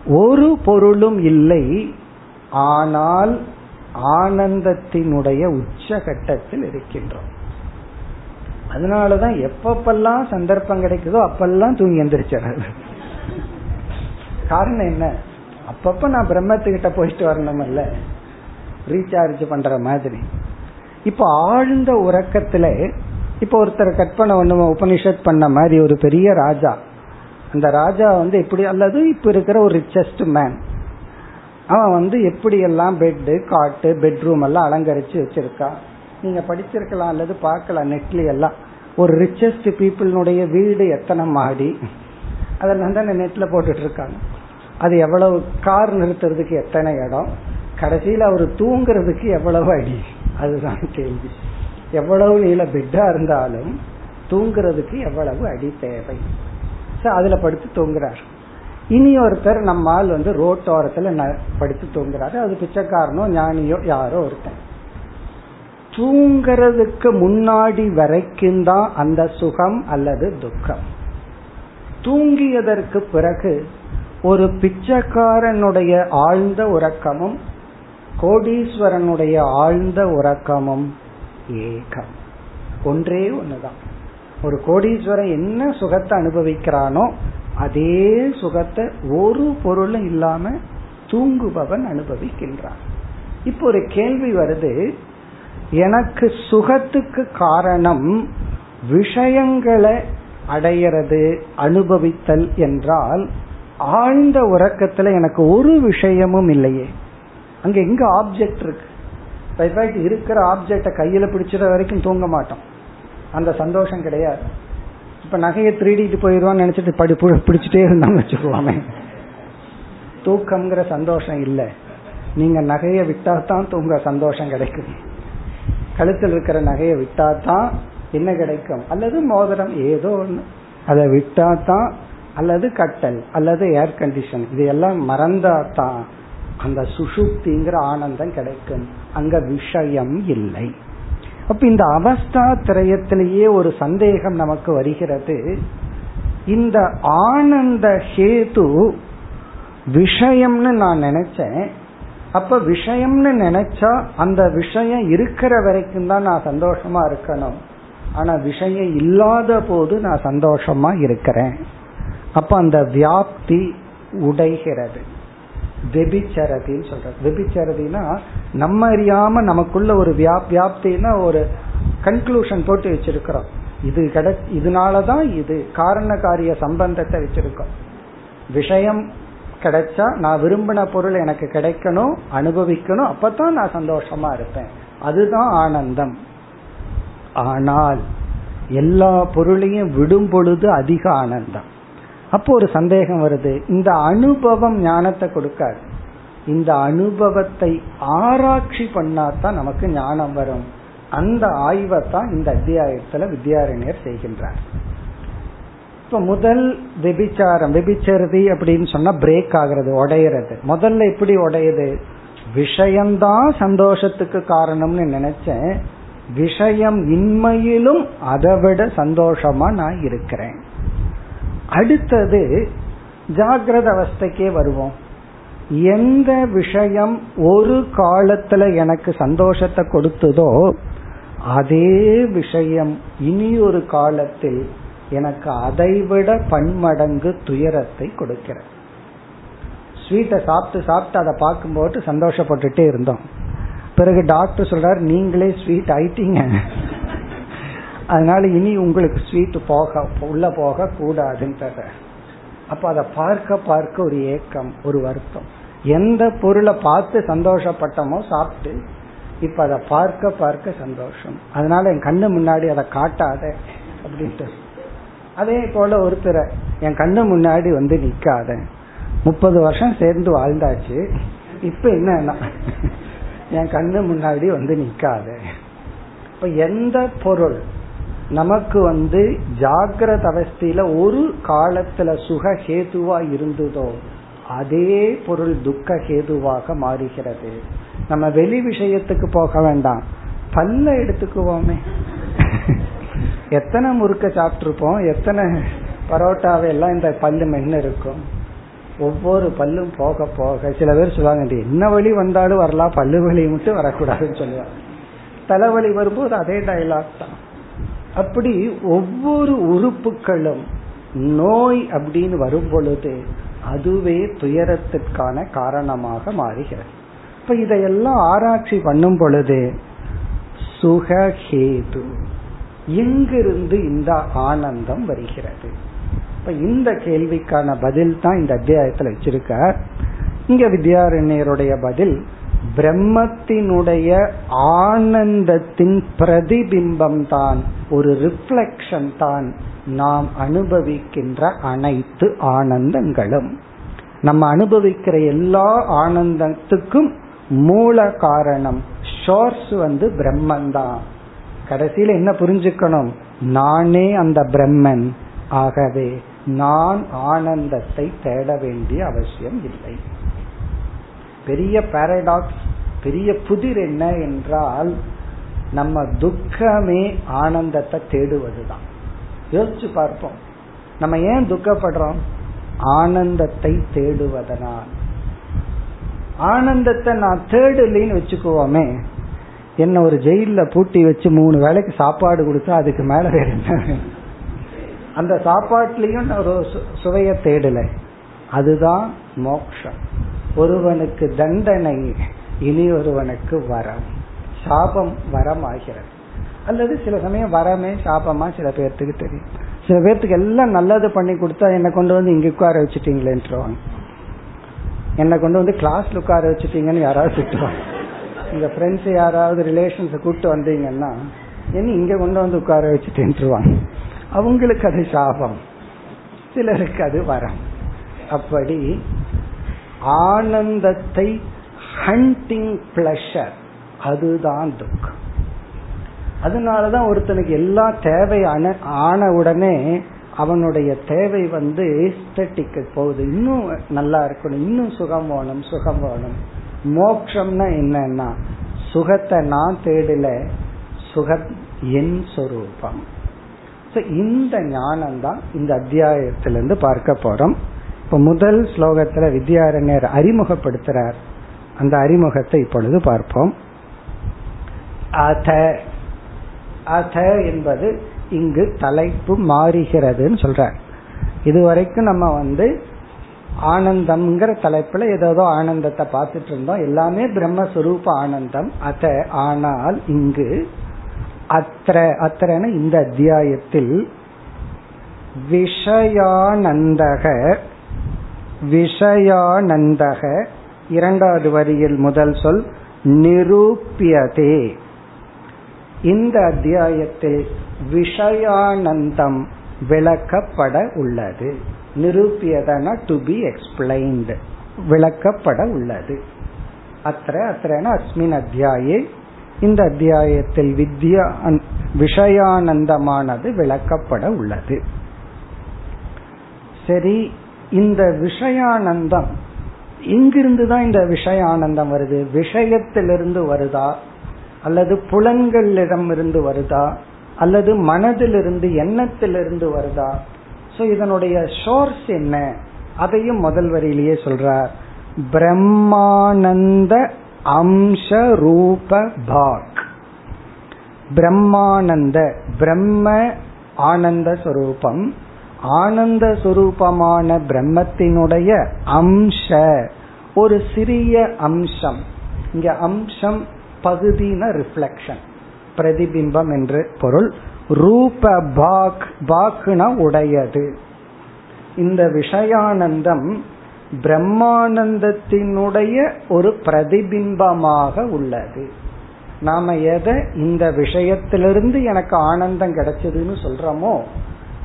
ஒரு பொருளும் இல்லை. ஆனால் ஆனந்தத்தினுடைய உச்சகட்டத்தில் இருக்கின்றோம். அதனாலதான் எப்பப்பெல்லாம் சந்தர்ப்பம் கிடைக்குதோ அப்பெல்லாம் தூங்கி எந்திரிச்சாரு காரணம் என்ன? அப்பப்ப நான் பிரம்மத்துக்கிட்ட போயிட்டு வரணும் இல்ல ரீசார்ஜ் பண்ற மாதிரி. இப்ப ஆழ்ந்த உறக்கத்துல இப்ப ஒருத்தர் கற்பனை ஒண்ணு உபனிஷத் பண்ண மாதிரி ஒரு பெரிய ராஜா. அந்த ராஜா வந்து எப்படி அல்லது இப்ப இருக்கிற ஒரு ரிச்சஸ்ட் மேன் அவன் வந்து எப்படி எல்லாம் பெட்டு காட்டு பெட்ரூம் எல்லாம் அலங்கரிச்சு வச்சிருக்கா? நீங்க படிச்சிருக்கலாம் அல்லது பார்க்கலாம் நெட்ல எல்லாம். ஒரு ரிச்சஸ்ட் பீப்புளுடைய வீடு எத்தனை மாடி? அதெல்லாம் தான் நெட்ல போட்டுட்டு இருக்காங்க. அது எவ்வளவு கார் நிறுத்துறதுக்கு எத்தனை இடம்? கடைசியில் அவர் தூங்குறதுக்கு எவ்வளவு அடி? அதுதான் கேள்வி. எவ்வளவு நீள பெட்டா இருந்தாலும் தூங்குறதுக்கு எவ்வளவு அடி தேவை? அதுல படுத்து தூங்குறார். இனி ஒருத்தர் நம்ம ஆள் வந்து ரோட்டோரத்துல படுத்து தூங்குறாரு. அது பிச்சைக்காரனோ ஞானியோ யாரோ ஒருத்தன். தூங்கிறதுக்கு முன்னாடி வரைக்கும் தான் அந்த சுகம் அல்லது துக்கம். தூங்கியதற்கு பிறகு ஒரு பிச்சைக்காரனுடைய ஆழ்ந்த உறக்கமும் கோடீஸ்வரனுடைய ஆழ்ந்த உறக்கமும் ஏகம். ஒன்றே ஒண்ணுதான். ஒரு கோடீஸ்வரன் என்ன சுகத்தை அனுபவிக்கிறானோ அதே சுகத்தை ஒரு பொருளும் இல்லாம தூங்குபவன் அனுபவிக்கின்றான். இப்போ ஒரு கேள்வி வருது எனக்கு சுகத்துக்கு காரணம் விஷயங்களை அடையிறது அனுபவித்தல் என்றால் ஆழ்ந்த உறக்கத்துல எனக்கு ஒரு விஷயமும் இல்லையே. அங்க எங்க ஆப்ஜெக்ட் இருக்கு? இருக்கிற ஆப்ஜெக்ட கையில பிடிச்சிட வரைக்கும் தூங்க மாட்டோம். அந்த சந்தோஷம் கிடையாது. இப்ப நகையை திருடிட்டு போயிடுவான்னு நினைச்சிட்டு படி பிடிச்சிட்டே இருந்தான்னு வச்சுக்கோமே. தூக்கம்ங்கிற சந்தோஷம் இல்லை. நீங்க நகையை விட்டா தான் தூங்க சந்தோஷம் கிடைக்கும். கழுத்தில் இருக்கிற நகையை விட்டா தான் என்ன கிடைக்கும்? அல்லது மோதிரம் ஏதோ ஒண்ணு. அதை விட்டா தான் அல்லது கட்டல் அல்லது ஏர் கண்டிஷன் இது எல்லாம் மறந்தா தான் அந்த சுசுப்திங்கிற ஆனந்தம் கிடைக்கும். அங்க விஷயம் இல்லை. அப்ப இந்த அவஸ்தா திரயத்திலேயே ஒரு சந்தேகம் நமக்கு வருகிறது. இந்த ஆனந்த ஹேது விஷயம்னு நான் நினைச்சேன். அப்ப விஷயம்னு நினைச்சா அந்த விஷயம் இருக்கிற வரைக்கும் தான் நான் சந்தோஷமா இருக்கணும். ஆனா விஷயம் இல்லாத போது நான் சந்தோஷமா இருக்கிறேன். அப்ப அந்த வியாப்தி உடைகிறது. வெபிச்சரதின்னு சொல்றது வெபிச்சரதினா நம்ம அறியாம நமக்குள்ள ஒரு வியா வியாப்தினா ஒரு கன்க்ளூஷன் போட்டு வச்சிருக்கிறோம். இது கிட இதனாலதான் இது காரண காரிய சம்பந்தத்தை வச்சிருக்கோம். விஷயம் கிடைச்சா நான் விரும்பின பொருள் எனக்கு கிடைக்கணும் அனுபவிக்கணும் அப்பதான் நான் சந்தோஷமா இருப்பேன். அதுதான் ஆனந்தம். ஆனால் எல்லா பொருளையும் விடும் பொழுது அதிக ஆனந்தம். அப்போ ஒரு சந்தேகம் வருது. இந்த அனுபவம் ஞானத்தை கொடுக்காது. இந்த அனுபவத்தை ஆராய்ச்சி பண்ணாதான் நமக்கு ஞானம் வரும். அந்த ஆய்வை தான் இந்த அத்தியாயத்துல வித்யாரண்யர் செய்கின்றார். இப்ப முதல் வெபிச்சாரம் விபிச்சருதி அப்படின்னு சொன்னா பிரேக் ஆகிறது உடையிறது. முதல்ல எப்படி உடையுது? விஷயம்தான் சந்தோஷத்துக்கு காரணம்னு நினைச்சேன். விஷயம் இன்மையிலும் அதை விட சந்தோஷமா நான் இருக்கிறேன். அடுத்தது ஜாகிரத அவஸ்தைக்கே வருவோம். எந்த விஷயம் ஒரு காலத்துல எனக்கு சந்தோஷத்தை கொடுத்ததோ அதே விஷயம் இனி ஒரு காலத்தில் எனக்கு அதைவிட பன்மடங்கு துயரத்தை கொடுக்கிற ஸ்வீட்டை சாப்பிட்டு சாப்பிட்டு அதை பார்க்கும்போது சந்தோஷப்பட்டுட்டே இருந்தோம். பிறகு டாக்டர் சொல்றாரு நீங்களே ஸ்வீட் ஆயிட்டீங்க. அதனால இனி உங்களுக்கு ஸ்வீட் போக உள்ள போக கூடாதுன்ற அப்ப அதை பார்க்க பார்க்க ஒரு ஏக்கம் ஒரு வருத்தம். எந்த பொருளை பார்த்து சந்தோஷப்பட்டமோ சாப்பிட்டு இப்ப அதை பார்க்க பார்க்க சந்தோஷம். அதனால என் கண்ணு முன்னாடி அதை காட்டாத அப்படின்ட்டு அதே போல ஒருத்தரை என் கண்ணு முன்னாடி வந்து நிக்காத. முப்பது வருஷம் சேர்ந்து வாழ்ந்தாச்சு. இப்ப என்ன என் கண்ணு முன்னாடி வந்து நிக்காத. இப்ப எந்த பொருள் நமக்கு வந்து ஜாகிரத அவஸ்தையில ஒரு காலத்துல சுக ஹேதுவா இருந்ததோ அதே பொருள் துக்க ஹேதுவாக மாறுகிறது. நம்ம வெளி விஷயத்துக்கு போக வேண்டாம். பல்ல எடுத்துக்குவோமே. எத்தனை முறுக்க சாப்பிட்டுருப்போம் எத்தனை பரோட்டாவை எல்லாம் இந்த பல்லு மென்னு இருக்கும். ஒவ்வொரு பல்லும் போக போக சில பேர் சொல்லுவாங்க என்ன வழி வந்தாலும் வரலாம் பல்லு வலி மட்டும் வரக்கூடாதுன்னு சொல்லுவாங்க. தலைவலி வரும்போது அதே டைலாக் தான். அப்படி ஒவ்வொரு உறுப்புகளும் நோய் அப்படின்னு வரும் பொழுது அதுவே துயரத்திற்கான காரணமாக மாறுகிறது. இப்ப இதையெல்லாம் ஆராய்ச்சி பண்ணும் பொழுது சுகஹேது. எங்கிருந்து இந்த ஆனந்தம் வருகிறது? இப்ப இந்த கேள்விக்கான பதில் தான் இந்த அத்தியாயத்துல வச்சிருக்கார். இங்க வித்யாரண்யருடைய பதில் பிரம்மத்தினுடைய ஆனந்தத்தின் பிரதிபிம்பம் தான் ஒரு ரிஃப்ளெக்ஷன் தான் நாம் அனுபவிக்கின்ற அனைத்து ஆனந்தங்களும். நம்ம அனுபவிக்கிற எல்லா ஆனந்தத்துக்கும் மூல காரணம் ஷோர்ஸ் வந்து பிரம்மன் தான் கடைசியில என்ன புரிஞ்சுக்கணும்? நானே அந்த பிரம்மன். ஆகவே நான் ஆனந்தத்தை தேட வேண்டிய அவசியம் இல்லை. பெரிய பாரடாக்ஸ் பெரிய புதிர் என்ன என்றால் நம்ம துக்கமே ஆனந்தத்தை தேடுவதுதான். யோசிச்சு பார்ப்போம். நம்ம ஏன் துக்கப்படுறோம்? ஆனந்தத்தை தேடுவதனால். ஆனந்தத்தை நான் தேடலின்னு வச்சுக்குவோமே என்ன ஒரு ஜெயில பூட்டி வச்சு மூணு வேலைக்கு சாப்பாடு கொடுத்தா அதுக்கு மேல வேற என்ன அந்த சாப்பாட்டிலையும் நான் ஒரு சுவைய தேடல. அதுதான் மோக்ஷம். ஒருவனுக்கு தண்டனை இனி ஒருவனுக்கு வரம். சாபம் வரம் ஆகிறது அல்லது சில சமயம் வரமே சாபமா சில பேர்த்துக்கு தெரியும். சில பேர்த்துக்கு எல்லாம் நல்லது பண்ணி கொடுத்தா என்னை கொண்டு வந்து இங்க உட்கார வச்சுட்டீங்களேன்ட்டுருவாங்க. என்னை கொண்டு வந்து கிளாஸ்ல உட்கார வச்சுட்டீங்கன்னு யாராவது திட்டுவாங்க. உங்க ஃப்ரெண்ட்ஸ் யாராவது ரிலேஷன்ஸை கூப்பிட்டு வந்தீங்கன்னா என்ன இங்க கொண்டு வந்து உட்கார வச்சுட்டுருவாங்க அவங்களுக்கு அது சாபம். சிலருக்கு அது வரம். அப்படி ஆனந்தத்தை ஹண்டிங் பிளஷர் அதுதான் துக்கம். அதனாலதான் ஒருத்தனுக்கு எல்லா தேவை ஆன உடனே அவனுடைய தேவை வந்து எஸ்தட்டிக்கு போகுது. இன்னும் நல்லா இருக்கணும். இன்னும் சுகம் வேணும் சுகம் வேணும். மோக்ஷம்னா என்னன்னா சுகத்தை நான் தேடல சுகம் என் சொரூபம். இந்த ஞானம் தான் இந்த அத்தியாயத்திலிருந்து பார்க்க போறோம். இப்ப முதல் ஸ்லோகத்துல வித்யாரண்யர் அறிமுகப்படுத்துறார். அந்த அறிமுகத்தை இப்பொழுது பார்ப்போம். அத அத என்பது இங்கு தலைப்பு மாறுகிறதுன்னு சொல்ற இதுவரைக்கும் நம்ம வந்து ஆனந்தம்ங்கிற தலைப்புல ஏதோ ஆனந்தத்தை பார்த்துட்டு இருந்தோம் எல்லாமே பிரம்மஸ்வரூப ஆனந்தம். அத ஆனால் இங்கு அத்திர அத்திரன இந்த அத்தியாயத்தில் விஷயானந்தக விஷயானந்தக இரண்டாவது வரியில் முதல் சொல் நிரூபியதே. இந்த அத்தியாயத்தில் விஷயானந்தம் விளக்கப்பட உள்ளது. நிரூபியதனா டு பி எக்ஸ்பிளைன்டு விளக்கப்பட உள்ளது. அத்திர அத்திரன அஸ்மின் அத்தியாயே. இந்த அத்தியாயத்தில் வித்யா விஷயானந்தமானது விளக்கப்பட உள்ளது. சரி இந்த விஷயானந்தம் இங்கிருந்து தான் இந்த விஷயானந்தம் வருது. விஷயத்திலிருந்து வருதா? அல்லது புலன்களிடம் இருந்து வருதா? அல்லது மனதிலிருந்து எண்ணத்திலிருந்து வருதா? சோ இதனுடைய சோர்ஸ் என்ன? அதையும் முதல் வரியிலேயே சொல்றார். பிரம்மானந்த அம்ச ரூப பாக். பிரம்மானந்த பிரம்ம ஆனந்த சொரூபம். ஆனந்த சுரூபமான பிரம்மத்தினுடைய அம்ச ஒரு சிறிய அம்சம். இங்க அம்சம் பகுதின ரிஃப்ளக்ஷன் பிரதிபிம்பம் என்று பொருள். ரூப பாக் பாக்னா உடையது. இந்த விஷயானந்தம் பிரம்மானந்தத்தினுடைய ஒரு பிரதிபிம்பமாக உள்ளது. நாம எதை இந்த விஷயத்திலிருந்து எனக்கு ஆனந்தம் கிடைச்சதுன்னு சொல்றோமோ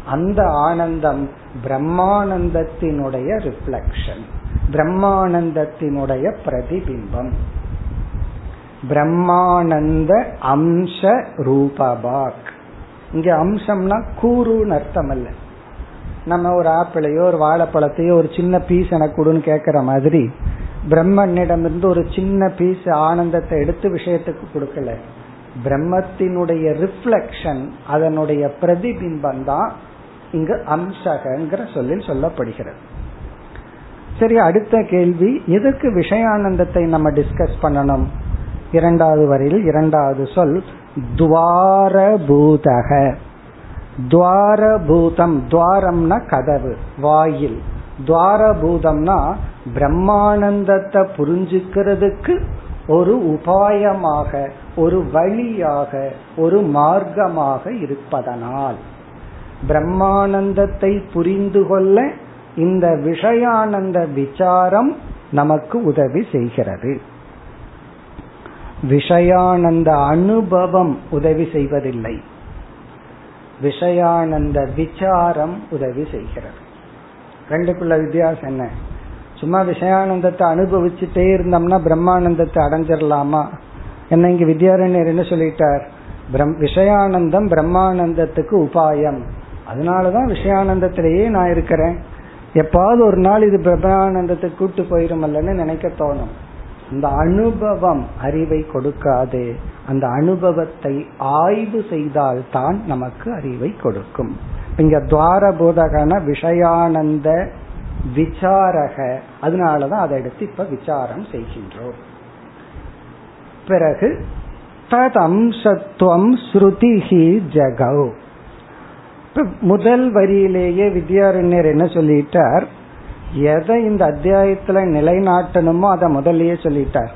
அந்த ஆனந்தம் பிரம்மானந்தத்தினுடைய ரிஃப்ளெக்ஷன் பிரம்மானந்தத்தினுடைய பிரதிபிம்பம். பிரம்மானந்த அம்ச ரூபபாக் இங்க அம்சம்னா கூறுன்னு அர்த்தம் அல்ல. நம்ம ஒரு ஆப்பிளையோ ஒரு வாழைப்பழத்தையோ ஒரு சின்ன பீஸ் எனக்கு கொடுன்னு கேட்கிற மாதிரி பிரம்மனிடமிருந்து ஒரு சின்ன பீஸ் ஆனந்தத்தை எடுத்து விஷயத்துக்கு கொடுக்கல. பிரம்மத்தினுடைய ரிஃப்ளெக்ஷன் அதனுடைய பிரதிபிம்பம் தான் இங்கு அம்சகங்கிற சொல்லில் சொல்லப்படுகிறது. சரி அடுத்த கேள்வி எதுக்கு விஷயானந்தத்தை நம்ம டிஸ்கஸ் பண்ணணும்? இரண்டாவது வரையில் இரண்டாவது சொல் துவாரபூதக. துவாரபூதம் துவாரம்னா கதவு வாயில். துவாரபூதம்னா பிரம்மானந்தத்தை புரிஞ்சுக்கிறதுக்கு ஒரு உபாயமாக ஒரு வழியாக ஒரு மார்க்கமாக இருப்பதனால். பிரம்மானந்தத்தை புரிந்து கொள்ள இந்த விஷயானந்த விசாரம் நமக்கு உதவி செய்கிறது. விஷயானந்த அனுபவம் உதவி செய்வதில்லை. விஷயானந்த விசாரம் உதவி செய்கிறது. ரெண்டுக்குள்ள வித்தியாசம் என்ன? சும்மா விஷயானந்தத்தை அனுபவிச்சுட்டே இருந்தோம்னா பிரம்மானந்தத்தை அடைஞ்சிடலாமா என்ன இங்க வித்யாரண்யர் என்ன சொல்லிட்டார்? விஷயானந்தம் பிரம்மானந்தத்துக்கு உபாயம். அதனாலதான் விஷயானந்தத்திலேயே நான் இருக்கிறேன். எப்பாவது ஒரு நாள் இது பிரம்மானந்தத்துக்கு கூட்டு போயிருமல்லன்னு நினைக்க தோணும். இந்த அனுபவம் அறிவை கொடுக்காது. அந்த அனுபவத்தை ஆய்வு செய்தால் தான் நமக்கு அறிவை கொடுக்கும். இங்க துவாரபோதகன விஷயானந்த விசாரக அதனாலதான் அதை எடுத்து இப்ப விசாரம் செய்கின்றோம். பிறகு ததம்சத்துவம் ஸ்ருதிஹி ஜகவ் முதல் வரியிலேயே வித்யாரண்யர் என்ன சொல்லிட்டார்? எதை இந்த அத்தியாயத்துல நிலைநாட்டணுமோ அதை முதல்லயே சொல்லிட்டார்.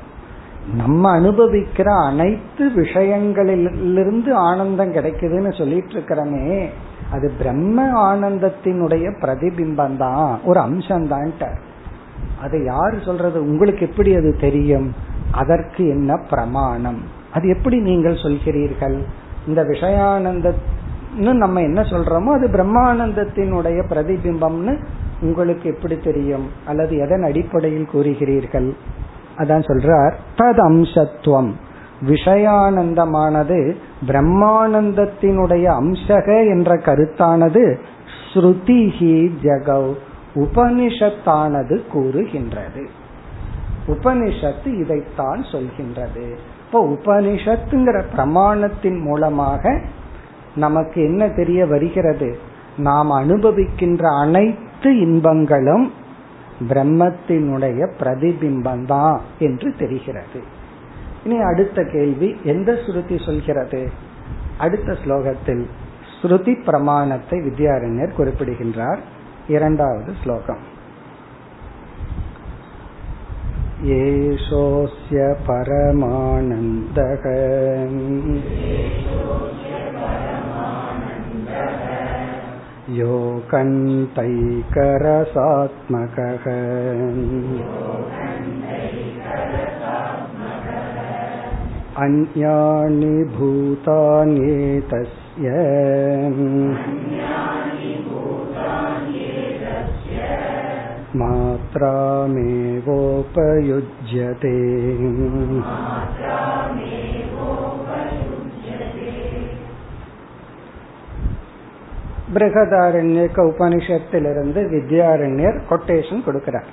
நம்ம அனுபவிக்கிற அனைத்து விஷயங்களிலிருந்து ஆனந்தம் கிடைக்குதுன்னு சொல்லிட்டு இருக்கிறோமே அது பிரம்ம ஆனந்தத்தினுடைய பிரதிபிம்பம் தான் ஒரு அம்சம்தான்ட்டார். அதை யாரு சொல்றது? உங்களுக்கு எப்படி அது தெரியும்? அதற்கு என்ன பிரமாணம்? அது எப்படி நீங்கள் சொல்கிறீர்கள்? இந்த விஷயானந்த நம்ம என்ன சொல்றோமோ அது பிரம்மானந்தத்தினுடைய பிரதிபிம்பம்னு உங்களுக்கு எப்படி தெரியும்? அல்லது எதன் அடிப்படையில் கூறுகிறீர்கள்? அதான் சொல்றார் தத் அம்சத்துவம் விஷயானந்தமானது பிரம்மானந்தத்தினுடைய அம்சக என்ற கருத்தானது ஸ்ருதிஹி ஜகவ் உபனிஷத்தானது கூறுகின்றது. உபனிஷத்து இதைத்தான் சொல்கின்றது. இப்போ உபனிஷத்துங்கிற பிரமாணத்தின் மூலமாக நமக்கு என்ன தெரிய வருகிறது? நாம் அனுபவிக்கின்ற அனைத்து இன்பங்களும் பிரம்மத்தினுடைய பிரதிபிம்பம் தான் என்று தெரிகிறது. இனி அடுத்த கேள்வி எந்த ஸ்ருதி சொல்கிறது? அடுத்த ஸ்லோகத்தில் ஸ்ருதி பிரமாணத்தை வித்யாரண்யர் குறிப்பிடுகின்றார். இரண்டாவது ஸ்லோகம். ஏஷோஸ்ய பரமானந்தக. योगन्तैकरसात्मकः अन्यानि भूतान्येतस्य मात्रामेवोपयुज्यते பிரகதாரண்யக்க உபனிஷத்திலிருந்து வித்யாரண்யர் கொட்டேஷன் கொடுக்கிறார்.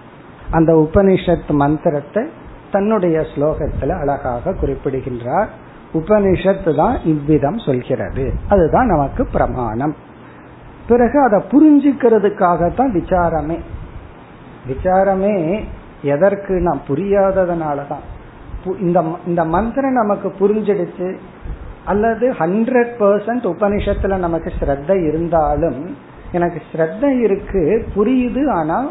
அந்த உபனிஷத் மந்திரத்தை தன்னுடைய ஸ்லோகத்துல அழகாக குறிப்பிடுகின்றார். உபனிஷத்து தான் இவ்விதம் சொல்கிறது. அதுதான் நமக்கு பிரமாணம். பிறகு அதை புரிஞ்சுக்கிறதுக்காகத்தான் விசாரமே. விசாரமே எதற்கு? நான் புரியாததுனாலதான். இந்த இந்த மந்திரம் நமக்கு புரிஞ்சிடுச்சு. அல்லது ஹண்ட்ரட் பர்சன்ட் உபனிஷத்துல நமக்கு ஸ்ரத்த இருந்தாலும் எனக்கு ஸ்ரத்த இருக்கு புரியுது ஆனா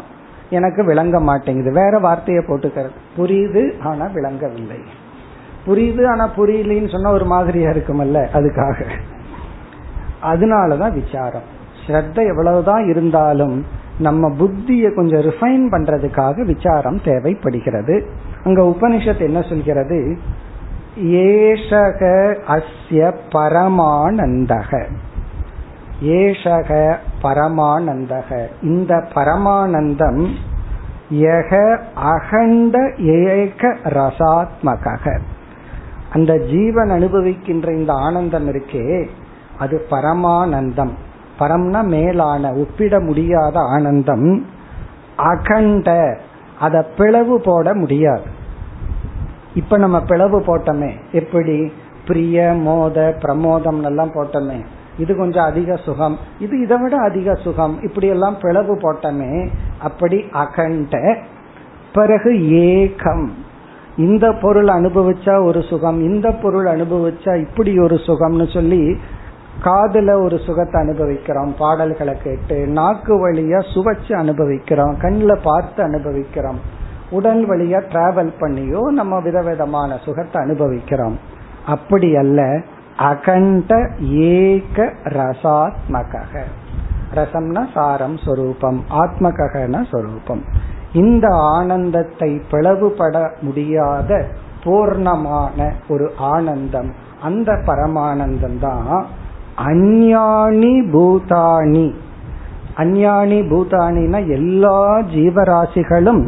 எனக்கு விளங்க மாட்டேங்குது. வேற வார்த்தையை போட்டுக்கிறது. புரியுது ஆனா விளங்கவில்லை. புரியுது ஆனா புரியலன்னு சொன்னா ஒரு மாதிரியா இருக்குமல்ல? அதுக்காக. அதனாலதான் விசாரம். ஸ்ரத்த எவ்வளவுதான் இருந்தாலும் நம்ம புத்தியை கொஞ்சம் ரிஃபைன் பண்றதுக்காக விசாரம் தேவைப்படுகிறது. அங்க உபனிஷத் என்ன சொல்கிறது? ஏஷக அஸ்ய பரமானந்தக. ஏஷக பரமானந்தக. இந்த பரமானந்தம் யக அகண்ட ஏக ரசாத்மக அந்த ஜீவன் அனுபவிக்கின்ற இந்த ஆனந்தம் இருக்கே அது பரமானந்தம். பரம்னா மேலான ஒப்பிட முடியாத ஆனந்தம். அகண்ட அத பிளவு போட முடியாது. இப்ப நம்ம பிளவு போட்டோமே. எப்படி? பிரிய மோத பிரமோதம் எல்லாம் போட்டோமே. இது கொஞ்சம் அதிக சுகம். இது இதை விட அதிக சுகம். இப்படி எல்லாம் பிளவு போட்டோமே அப்படி அகண்ட பிறகு ஏகம். இந்த பொருள் அனுபவிச்சா ஒரு சுகம் இந்த பொருள் அனுபவிச்சா இப்படி ஒரு சுகம்னு சொல்லி காதுல ஒரு சுகத்தை அனுபவிக்கிறோம் பாடல்களை கேட்டு நாக்கு வழியா சுவைச்சு அனுபவிக்கிறோம் கண்ணில் பார்த்து அனுபவிக்கிறோம். உடல் வழியா டிராவல் பண்ணியோ நம்ம விதவிதமான சுகத்தை அனுபவிக்கிறோம். அப்படி அல்ல அகண்ட ஏக ரசாத்மக ரசம்னா சாரம் சொரூபம். ஆத்மகன சொரூபம். இந்த ஆனந்தத்தை பிளவுபட முடியாத பூர்ணமான ஒரு ஆனந்தம். அந்த பரமானந்தம் தான் அஞ்ஞானி பூதானி அஞ்ஞானி பூதானினா எல்லா ஜீவராசிகளும்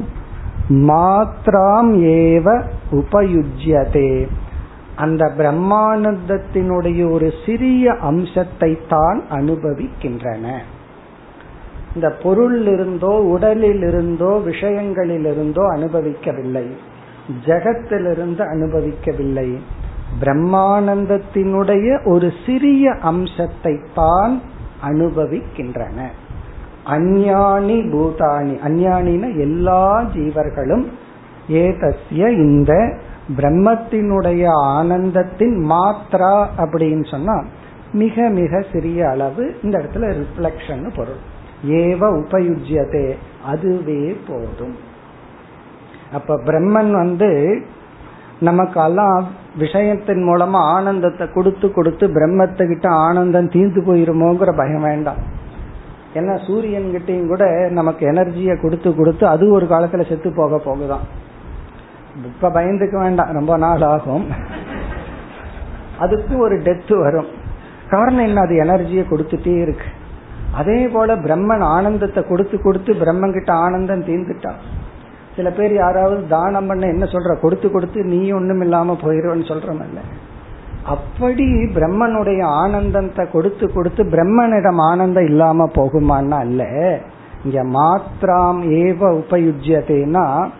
மாத்ராம் ஏவ உபயுஜ்யதே. அந்த பிரம்மானந்தத்தினுடைய ஒரு சிறிய அம்சத்தை தான் அனுபவிக்கின்றன. இந்த பொருளிலிருந்தோ உடலிலிருந்தோ விஷயங்களிலிருந்தோ அனுபவிக்கவில்லை. ஜெகத்திலிருந்து அனுபவிக்கவில்லை. பிரம்மானந்தத்தினுடைய ஒரு சிறிய அம்சத்தை தான் அனுபவிக்கின்றன. அஞ்ஞானி பூதானி. அஞ்ஞானின எல்லா ஜீவர்களும் ஏதஸ்ய இந்த பிரம்மத்தினுடைய ஆனந்தத்தின் மாத்ரா அப்படின்னு சொன்னா மிக மிக சிறிய அளவு இந்த இடத்துல ரிஃப்ளெக்ஷன் பொருள். ஏவ உபயுஜ்யதே அதுவே போதும். அப்ப பிரம்மன் வந்து நமக்கெல்லாம் விஷயத்தின் மூலமா ஆனந்தத்தை கொடுத்து கொடுத்து பிரம்மத்துக்கிட்ட ஆனந்தம் தீர்ந்து போயிருமோங்கிற பயம் வேண்டாம். ஏன்னா சூரியன் கிட்டையும் கூட நமக்கு எனர்ஜியை கொடுத்து கொடுத்து அது ஒரு காலத்துல செத்து போக போகுதான். இப்ப பயந்துக்க வேண்டாம். ரொம்ப நாள் ஆகும். அதுக்கு ஒரு டெத்து வரும். காரணம் என்ன? அது எனர்ஜியை கொடுத்துட்டே இருக்கு. அதே போல பிரம்மன் ஆனந்தத்தை கொடுத்து கொடுத்து பிரம்மன் கிட்ட ஆனந்தம் தீர்ந்துட்டான் சில பேர் யாராவது தானம் பண்ண என்ன சொல்ற? கொடுத்து கொடுத்து நீ ஒண்ணும் இல்லாம போயிருவன்னு சொல்றமல்ல அப்படி பிரம்மனுடைய ஆனந்தத்தை கொடுத்து கொடுத்து பிரம்மனிடம் ஆனந்தம் இல்லாம போகுமான்னா அல்ல. இங்க மாத்திராம் ஏவ உபயுஜ்யத்தைனா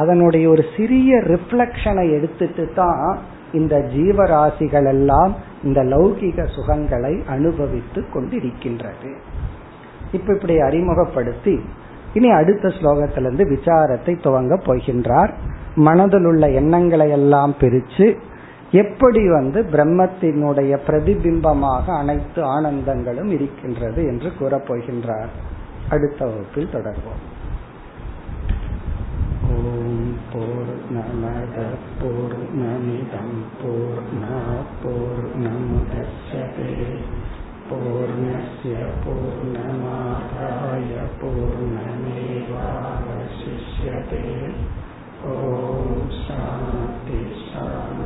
அதனுடைய ஒரு சிறிய ரிஃப்ளக்ஷனை எடுத்துட்டு தான் இந்த ஜீவராசிகள் எல்லாம் இந்த லௌகிக சுகங்களை அனுபவித்து கொண்டிருக்கின்றது. இப்ப இப்படி அறிமுகப்படுத்தி இனி அடுத்த ஸ்லோகத்திலிருந்து விசாரத்தை துவங்க போகின்றார். மனதில் உள்ள எண்ணங்களை எல்லாம் பிரிச்சு எப்படி வந்து பிரம்மத்தினுடைய பிரதிபிம்பமாக அனைத்து ஆனந்தங்களும் இருக்கின்றது என்று கூறப்போகின்றார். அடுத்த வகுப்பில் தொடர்வோம். ஓம் போர் நமத போர் நமிதம் போர் போர் நமுதே பூர்ணய பூர்ணமாதாய பூர்ணமேவாவசிஷ்யதே. ஓம் சாந்தி சாந்தி சாந்தி.